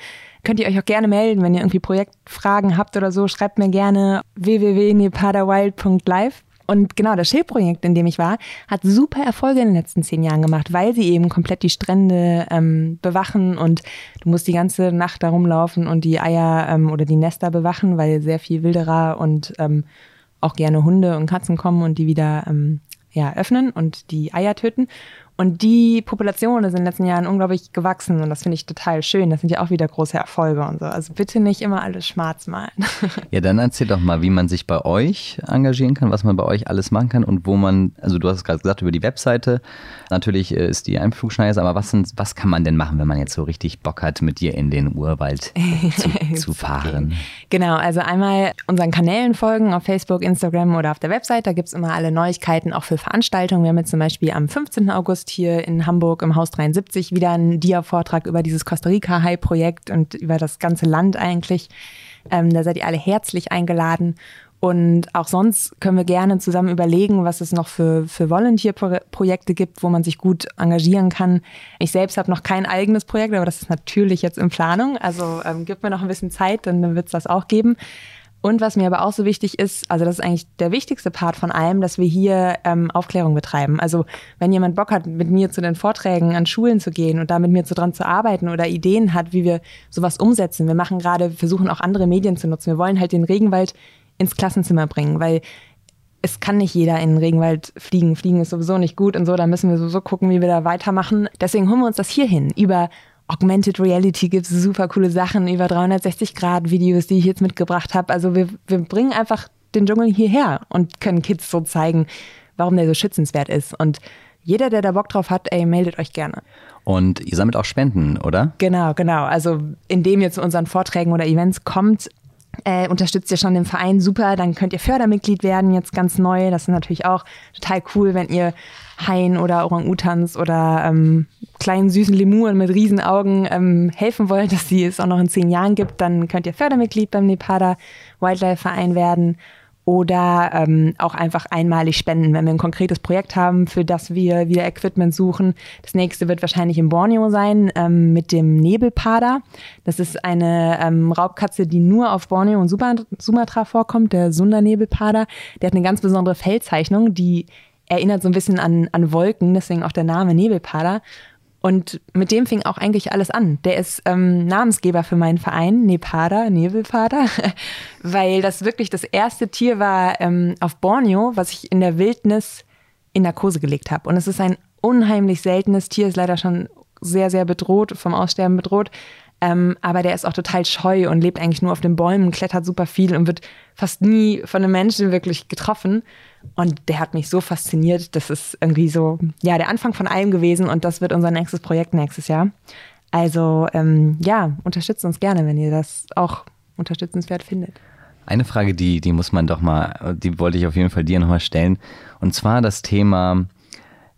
könnt ihr euch auch gerne melden, wenn ihr irgendwie Projektfragen habt oder so. Schreibt mir gerne www.nepadawild.live. Und genau, das Schildprojekt, in dem ich war, hat super Erfolge in den letzten zehn Jahren gemacht, weil sie eben komplett die Strände ähm, bewachen und du musst die ganze Nacht da rumlaufen und die Eier ähm, oder die Nester bewachen, weil sehr viel Wilderer und ähm, auch gerne Hunde und Katzen kommen und die wieder ähm, ja, öffnen und die Eier töten. Und die Population ist in den letzten Jahren unglaublich gewachsen und das finde ich total schön. Das sind ja auch wieder große Erfolge und so. Also bitte nicht immer alles schwarz malen. Ja, dann erzähl doch mal, wie man sich bei euch engagieren kann, was man bei euch alles machen kann und wo man, also du hast es gerade gesagt, über die Webseite. Natürlich äh, ist die Einflugschneise, aber was, sind, was kann man denn machen, wenn man jetzt so richtig Bock hat, mit dir in den Urwald zu, zu fahren? Genau, also einmal unseren Kanälen folgen auf Facebook, Instagram oder auf der Website. Da gibt es immer alle Neuigkeiten, auch für Veranstaltungen. Wir haben jetzt zum Beispiel am 15. August August hier in Hamburg im Haus 73 wieder einen Dia-Vortrag über dieses Costa Rica-High-Projekt und über das ganze Land eigentlich. Ähm, da seid ihr alle herzlich eingeladen. Und auch sonst können wir gerne zusammen überlegen, was es noch für, für Volunteer-Projekte gibt, wo man sich gut engagieren kann. Ich selbst habe noch kein eigenes Projekt, aber das ist natürlich jetzt in Planung. Also ähm, gibt mir noch ein bisschen Zeit, dann wird es das auch geben. Und was mir aber auch so wichtig ist, also das ist eigentlich der wichtigste Part von allem, dass wir hier ähm, Aufklärung betreiben. Also wenn jemand Bock hat, mit mir zu den Vorträgen an Schulen zu gehen und da mit mir zu dran zu arbeiten oder Ideen hat, wie wir sowas umsetzen. Wir machen gerade, versuchen auch andere Medien zu nutzen. Wir wollen halt den Regenwald ins Klassenzimmer bringen, weil es kann nicht jeder in den Regenwald fliegen. Fliegen ist sowieso nicht gut und so. Da müssen wir sowieso gucken, wie wir da weitermachen. Deswegen holen wir uns das hier hin. Über Augmented Reality gibt es super coole Sachen, über 360-Grad-Videos, die ich jetzt mitgebracht habe. Also wir, wir bringen einfach den Dschungel hierher und können Kids so zeigen, warum der so schützenswert ist. Und jeder, der da Bock drauf hat, ey, meldet euch gerne. Und ihr sammelt auch Spenden, oder? Genau, genau. Also indem ihr zu unseren Vorträgen oder Events kommt, äh, unterstützt ihr schon den Verein super, dann könnt ihr Fördermitglied werden, jetzt ganz neu. Das ist natürlich auch total cool, wenn ihr Haien oder Orang-Utans oder ähm, kleinen süßen Lemuren mit Riesenaugen ähm, helfen wollt, dass die es auch noch in zehn Jahren gibt, dann könnt ihr Fördermitglied beim Nepada Wildlife Verein werden oder ähm, auch einfach einmalig spenden, wenn wir ein konkretes Projekt haben, für das wir wieder Equipment suchen. Das nächste wird wahrscheinlich in Borneo sein ähm, mit dem Nebelpader. Das ist eine ähm, Raubkatze, die nur auf Borneo und Sumatra vorkommt, der Sunda-Nebelpader. Der hat eine ganz besondere Fellzeichnung, die erinnert so ein bisschen an, an Wolken, deswegen auch der Name Nebelpader. Und mit dem fing auch eigentlich alles an. Der ist ähm, Namensgeber für meinen Verein, Nepada, Nebelpader, weil das wirklich das erste Tier war ähm, auf Borneo, was ich in der Wildnis in Narkose gelegt habe. Und es ist ein unheimlich seltenes Tier, ist leider schon sehr, sehr bedroht, vom Aussterben bedroht. Ähm, aber der ist auch total scheu und lebt eigentlich nur auf den Bäumen, klettert super viel und wird fast nie von einem Menschen wirklich getroffen. Und der hat mich so fasziniert. Das ist irgendwie so, ja, der Anfang von allem gewesen und das wird unser nächstes Projekt nächstes Jahr. Also ähm, ja, unterstützt uns gerne, wenn ihr das auch unterstützenswert findet. Eine Frage, die, die muss man doch mal, die wollte ich auf jeden Fall dir nochmal stellen. Und zwar das Thema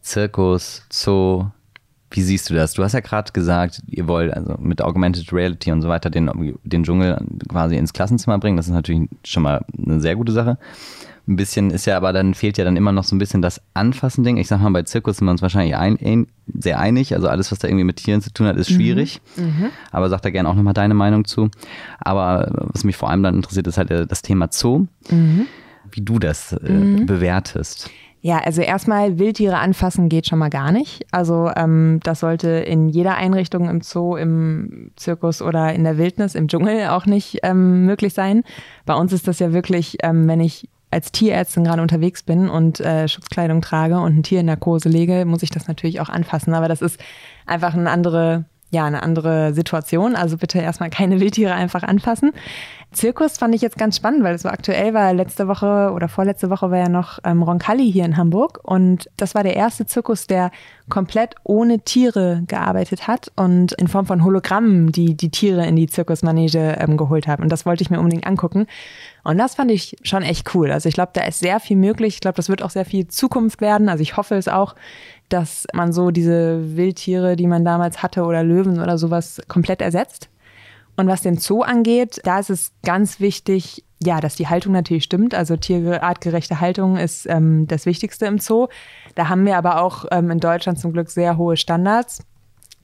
Zirkus, Zoo, wie siehst du das? Du hast ja gerade gesagt, ihr wollt also mit Augmented Reality und so weiter den, den Dschungel quasi ins Klassenzimmer bringen. Das ist natürlich schon mal eine sehr gute Sache. Ein bisschen ist ja, aber dann fehlt ja dann immer noch so ein bisschen das Anfassen-Ding. Ich sag mal, bei Zirkus sind wir uns wahrscheinlich ein, ein, sehr einig. Also alles, was da irgendwie mit Tieren zu tun hat, ist mhm. schwierig. Mhm. Aber sag da gerne auch nochmal deine Meinung zu. Aber was mich vor allem dann interessiert, ist halt das Thema Zoo. Mhm. Wie du das äh, mhm. bewertest. Ja, also erstmal Wildtiere anfassen geht schon mal gar nicht. Also ähm, das sollte in jeder Einrichtung im Zoo, im Zirkus oder in der Wildnis, im Dschungel auch nicht ähm, möglich sein. Bei uns ist das ja wirklich, ähm, wenn ich als Tierärztin gerade unterwegs bin und äh, Schutzkleidung trage und ein Tier in Narkose lege, muss ich das natürlich auch anfassen. Aber das ist einfach eine andere, ja, eine andere Situation. Also bitte erstmal keine Wildtiere einfach anfassen. Zirkus fand ich jetzt ganz spannend, weil es so aktuell war. Letzte Woche oder vorletzte Woche war ja noch ähm, Roncalli hier in Hamburg und das war der erste Zirkus, der komplett ohne Tiere gearbeitet hat und in Form von Hologrammen die die Tiere in die Zirkusmanege ähm, geholt haben. Und das wollte ich mir unbedingt angucken. Und das fand ich schon echt cool. Also ich glaube, da ist sehr viel möglich. Ich glaube, das wird auch sehr viel Zukunft werden. Also ich hoffe es auch, dass man so diese Wildtiere, die man damals hatte oder Löwen oder sowas komplett ersetzt und was den Zoo angeht, da ist es ganz wichtig, ja, dass die Haltung natürlich stimmt. Also tierartgerechte Haltung ist ähm, das Wichtigste im Zoo. Da haben wir aber auch ähm, in Deutschland zum Glück sehr hohe Standards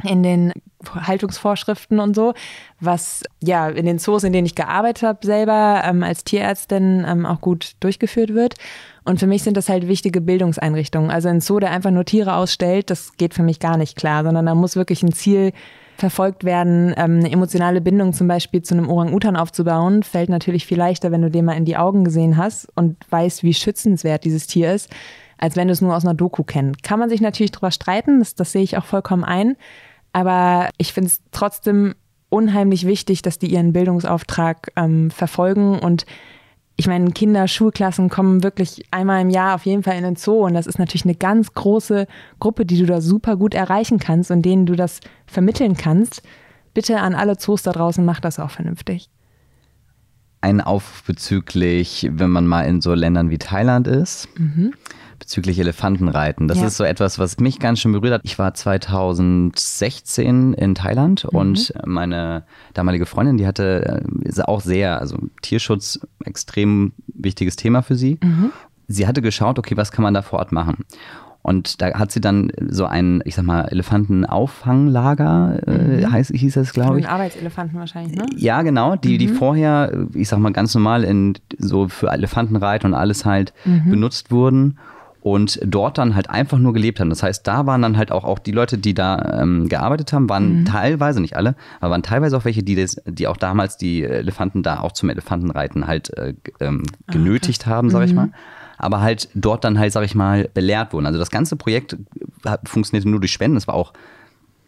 in den Haltungsvorschriften und so, was ja in den Zoos, in denen ich gearbeitet habe, selber ähm, als Tierärztin ähm, auch gut durchgeführt wird. Und für mich sind das halt wichtige Bildungseinrichtungen. Also ein Zoo, der einfach nur Tiere ausstellt, das geht für mich gar nicht klar, sondern da muss wirklich ein Ziel verfolgt werden. Ähm, eine emotionale Bindung zum Beispiel zu einem Orang-Utan aufzubauen, fällt natürlich viel leichter, wenn du den mal in die Augen gesehen hast und weißt, wie schützenswert dieses Tier ist, als wenn du es nur aus einer Doku kennst. Kann man sich natürlich drüber streiten, das, das sehe ich auch vollkommen ein. Aber ich finde es trotzdem unheimlich wichtig, dass die ihren Bildungsauftrag ähm, verfolgen und ich meine, Kinder, Schulklassen kommen wirklich einmal im Jahr auf jeden Fall in den Zoo und das ist natürlich eine ganz große Gruppe, die du da super gut erreichen kannst und denen du das vermitteln kannst. Bitte an alle Zoos da draußen, mach das auch vernünftig. Ein Aufruf bezüglich, wenn man mal in so Ländern wie Thailand ist. Mhm bezüglich Elefantenreiten. Das ja. ist so etwas, was mich ganz schön berührt hat. Ich war 2016 in Thailand mhm. und meine damalige Freundin, die hatte äh, auch sehr, also Tierschutz, extrem wichtiges Thema für sie. Mhm. Sie hatte geschaut, okay, was kann man da vor Ort machen? Und da hat sie dann so ein, ich sag mal, Elefantenaufhanglager, äh, mhm. heißt, hieß das, glaube ich. Arbeitselefanten wahrscheinlich, ne? Ja, genau, die, mhm. die vorher, ich sag mal, ganz normal in so für Elefantenreit und alles halt mhm. benutzt wurden und dort dann halt einfach nur gelebt haben. Das heißt, da waren dann halt auch, auch die Leute, die da ähm, gearbeitet haben, waren mhm. teilweise, nicht alle, aber waren teilweise auch welche, die, das, die auch damals die Elefanten da auch zum Elefantenreiten halt äh, ähm, ah, genötigt ah, haben, sag ich mhm. mal aber halt dort dann halt, sag ich mal, belehrt wurden. Also das ganze Projekt funktionierte nur durch Spenden. Es war auch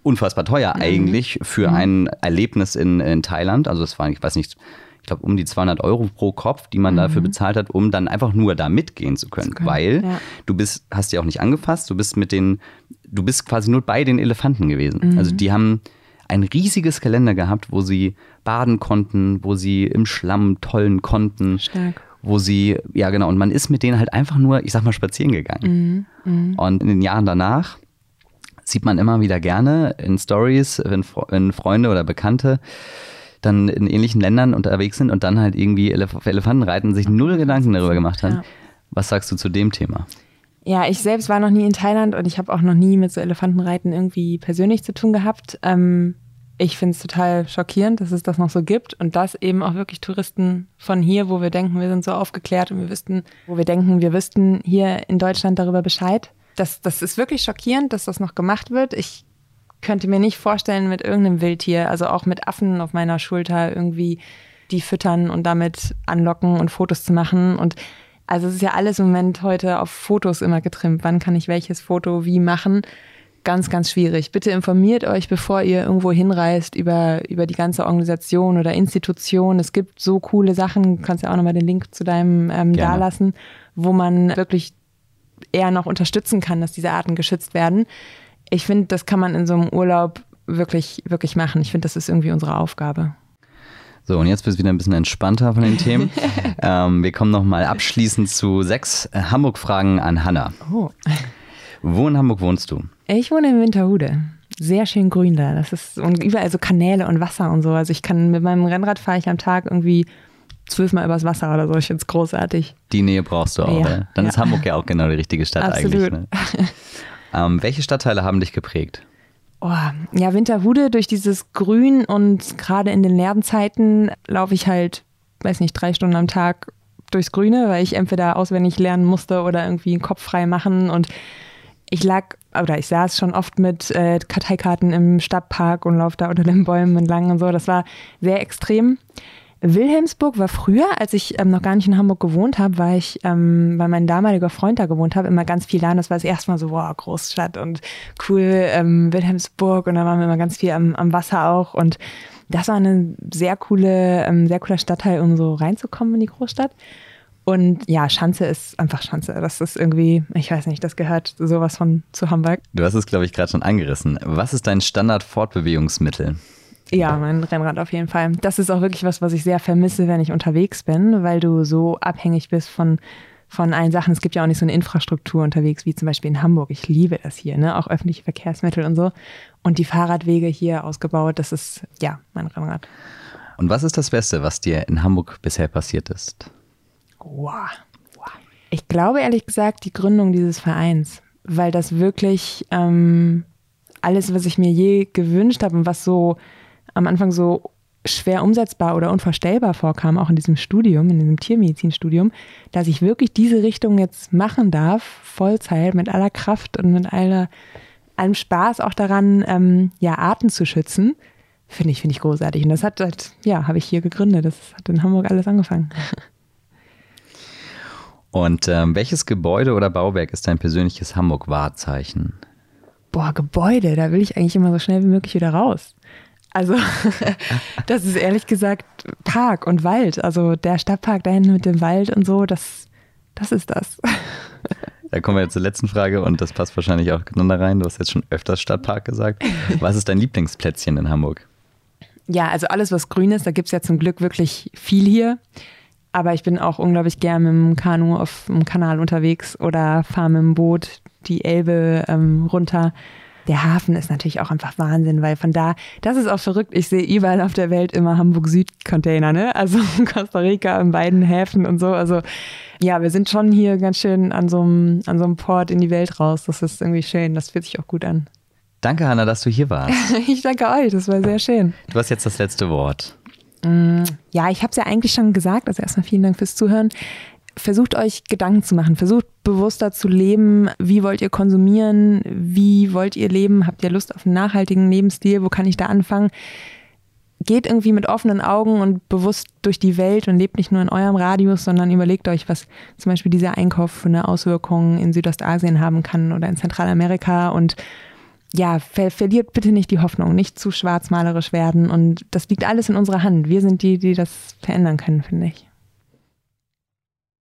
unfassbar teuer mhm. eigentlich für mhm. ein Erlebnis in, in Thailand. Also es war, ich weiß nicht, ich glaube, um die 200 Euro pro Kopf, die man mhm. dafür bezahlt hat, um dann einfach nur da mitgehen zu können. können. Weil ja. du bist, hast die auch nicht angefasst, du bist mit den, du bist quasi nur bei den Elefanten gewesen. Mhm. Also die haben ein riesiges Gelände gehabt, wo sie baden konnten, wo sie im Schlamm tollen konnten. Stark wo sie, ja genau, und man ist mit denen halt einfach nur, ich sag mal, spazieren gegangen. Mhm. Mhm. Und in den Jahren danach sieht man immer wieder gerne in Stories, wenn, wenn Freunde oder Bekannte dann in ähnlichen Ländern unterwegs sind und dann halt irgendwie Elef Elefanten reiten, sich null Gedanken darüber gemacht haben. Ja. Was sagst du zu dem Thema? Ja, ich selbst war noch nie in Thailand und ich habe auch noch nie mit so Elefantenreiten irgendwie persönlich zu tun gehabt. Ähm, ich finde es total schockierend, dass es das noch so gibt und dass eben auch wirklich Touristen von hier, wo wir denken, wir sind so aufgeklärt und wir wüssten, wo wir denken, wir wüssten hier in Deutschland darüber Bescheid. Das, das ist wirklich schockierend, dass das noch gemacht wird. Ich könnte mir nicht vorstellen, mit irgendeinem Wildtier, also auch mit Affen auf meiner Schulter irgendwie die füttern und damit anlocken und Fotos zu machen. Und also es ist ja alles im Moment heute auf Fotos immer getrimmt. Wann kann ich welches Foto wie machen? ganz, ganz schwierig. Bitte informiert euch, bevor ihr irgendwo hinreist, über, über die ganze Organisation oder Institution. Es gibt so coole Sachen, du kannst ja auch nochmal den Link zu deinem ähm, dalassen, wo man wirklich eher noch unterstützen kann, dass diese Arten geschützt werden. Ich finde, das kann man in so einem Urlaub wirklich, wirklich machen. Ich finde, das ist irgendwie unsere Aufgabe. So, und jetzt wird es wieder ein bisschen entspannter von den Themen. ähm, wir kommen nochmal abschließend zu sechs äh, Hamburg-Fragen an Hanna. Oh. Wo in Hamburg wohnst du? Ich wohne in Winterhude. Sehr schön grün da. Das ist und überall so Kanäle und Wasser und so. Also ich kann mit meinem Rennrad fahre ich am Tag irgendwie zwölfmal übers Wasser oder so. Ich finde es großartig. Die Nähe brauchst du auch. Ja, Dann ja. ist Hamburg ja auch genau die richtige Stadt Absolut. eigentlich. Ne? ähm, welche Stadtteile haben dich geprägt? Oh, ja, Winterhude durch dieses Grün und gerade in den Lernzeiten laufe ich halt, weiß nicht, drei Stunden am Tag durchs Grüne, weil ich entweder auswendig lernen musste oder irgendwie den Kopf frei machen und ich lag oder ich saß schon oft mit äh, Karteikarten im Stadtpark und laufe da unter den Bäumen entlang und so. Das war sehr extrem. Wilhelmsburg war früher, als ich ähm, noch gar nicht in Hamburg gewohnt habe, war ich, ähm, weil mein damaliger Freund da gewohnt hat, immer ganz viel da. Und das war das erste Mal so, wow, Großstadt und cool, ähm, Wilhelmsburg. Und da waren wir immer ganz viel am, am Wasser auch. Und das war eine sehr coole, ähm, sehr cooler Stadtteil, um so reinzukommen in die Großstadt. Und ja, Schanze ist einfach Schanze. Das ist irgendwie, ich weiß nicht, das gehört sowas von zu Hamburg. Du hast es, glaube ich, gerade schon angerissen. Was ist dein Standard-Fortbewegungsmittel? Ja, mein Rennrad auf jeden Fall. Das ist auch wirklich was, was ich sehr vermisse, wenn ich unterwegs bin, weil du so abhängig bist von, von allen Sachen. Es gibt ja auch nicht so eine Infrastruktur unterwegs, wie zum Beispiel in Hamburg. Ich liebe das hier, ne? auch öffentliche Verkehrsmittel und so. Und die Fahrradwege hier ausgebaut, das ist ja mein Rennrad. Und was ist das Beste, was dir in Hamburg bisher passiert ist? Wow. Ich glaube ehrlich gesagt die Gründung dieses Vereins, weil das wirklich ähm, alles, was ich mir je gewünscht habe und was so am Anfang so schwer umsetzbar oder unvorstellbar vorkam, auch in diesem Studium, in diesem Tiermedizinstudium, dass ich wirklich diese Richtung jetzt machen darf, Vollzeit, mit aller Kraft und mit aller, allem Spaß auch daran, ähm, ja, Arten zu schützen, finde ich, finde ich großartig. Und das hat, halt, ja, habe ich hier gegründet. Das hat in Hamburg alles angefangen. Und ähm, welches Gebäude oder Bauwerk ist dein persönliches Hamburg-Wahrzeichen? Boah, Gebäude, da will ich eigentlich immer so schnell wie möglich wieder raus. Also, das ist ehrlich gesagt Park und Wald. Also der Stadtpark da hinten mit dem Wald und so, das, das ist das. Da kommen wir jetzt zur letzten Frage und das passt wahrscheinlich auch genau da rein. Du hast jetzt schon öfters Stadtpark gesagt. Was ist dein Lieblingsplätzchen in Hamburg? Ja, also alles, was grün ist, da gibt es ja zum Glück wirklich viel hier. Aber ich bin auch unglaublich gern mit dem Kanu auf dem Kanal unterwegs oder fahre mit dem Boot die Elbe ähm, runter. Der Hafen ist natürlich auch einfach Wahnsinn, weil von da, das ist auch verrückt. Ich sehe überall auf der Welt immer Hamburg-Süd-Container, ne? Also Costa Rica in beiden Häfen und so. Also ja, wir sind schon hier ganz schön an so einem, an so einem Port in die Welt raus. Das ist irgendwie schön. Das fühlt sich auch gut an. Danke, Hanna, dass du hier warst. ich danke euch, das war sehr schön. Du hast jetzt das letzte Wort. Mm, ja, ich habe es ja eigentlich schon gesagt. Also erstmal vielen Dank fürs Zuhören versucht euch Gedanken zu machen, versucht bewusster zu leben. Wie wollt ihr konsumieren? Wie wollt ihr leben? Habt ihr Lust auf einen nachhaltigen Lebensstil? Wo kann ich da anfangen? Geht irgendwie mit offenen Augen und bewusst durch die Welt und lebt nicht nur in eurem Radius, sondern überlegt euch, was zum Beispiel dieser Einkauf für eine Auswirkung in Südostasien haben kann oder in Zentralamerika und ja, ver verliert bitte nicht die Hoffnung, nicht zu schwarzmalerisch werden und das liegt alles in unserer Hand. Wir sind die, die das verändern können, finde ich.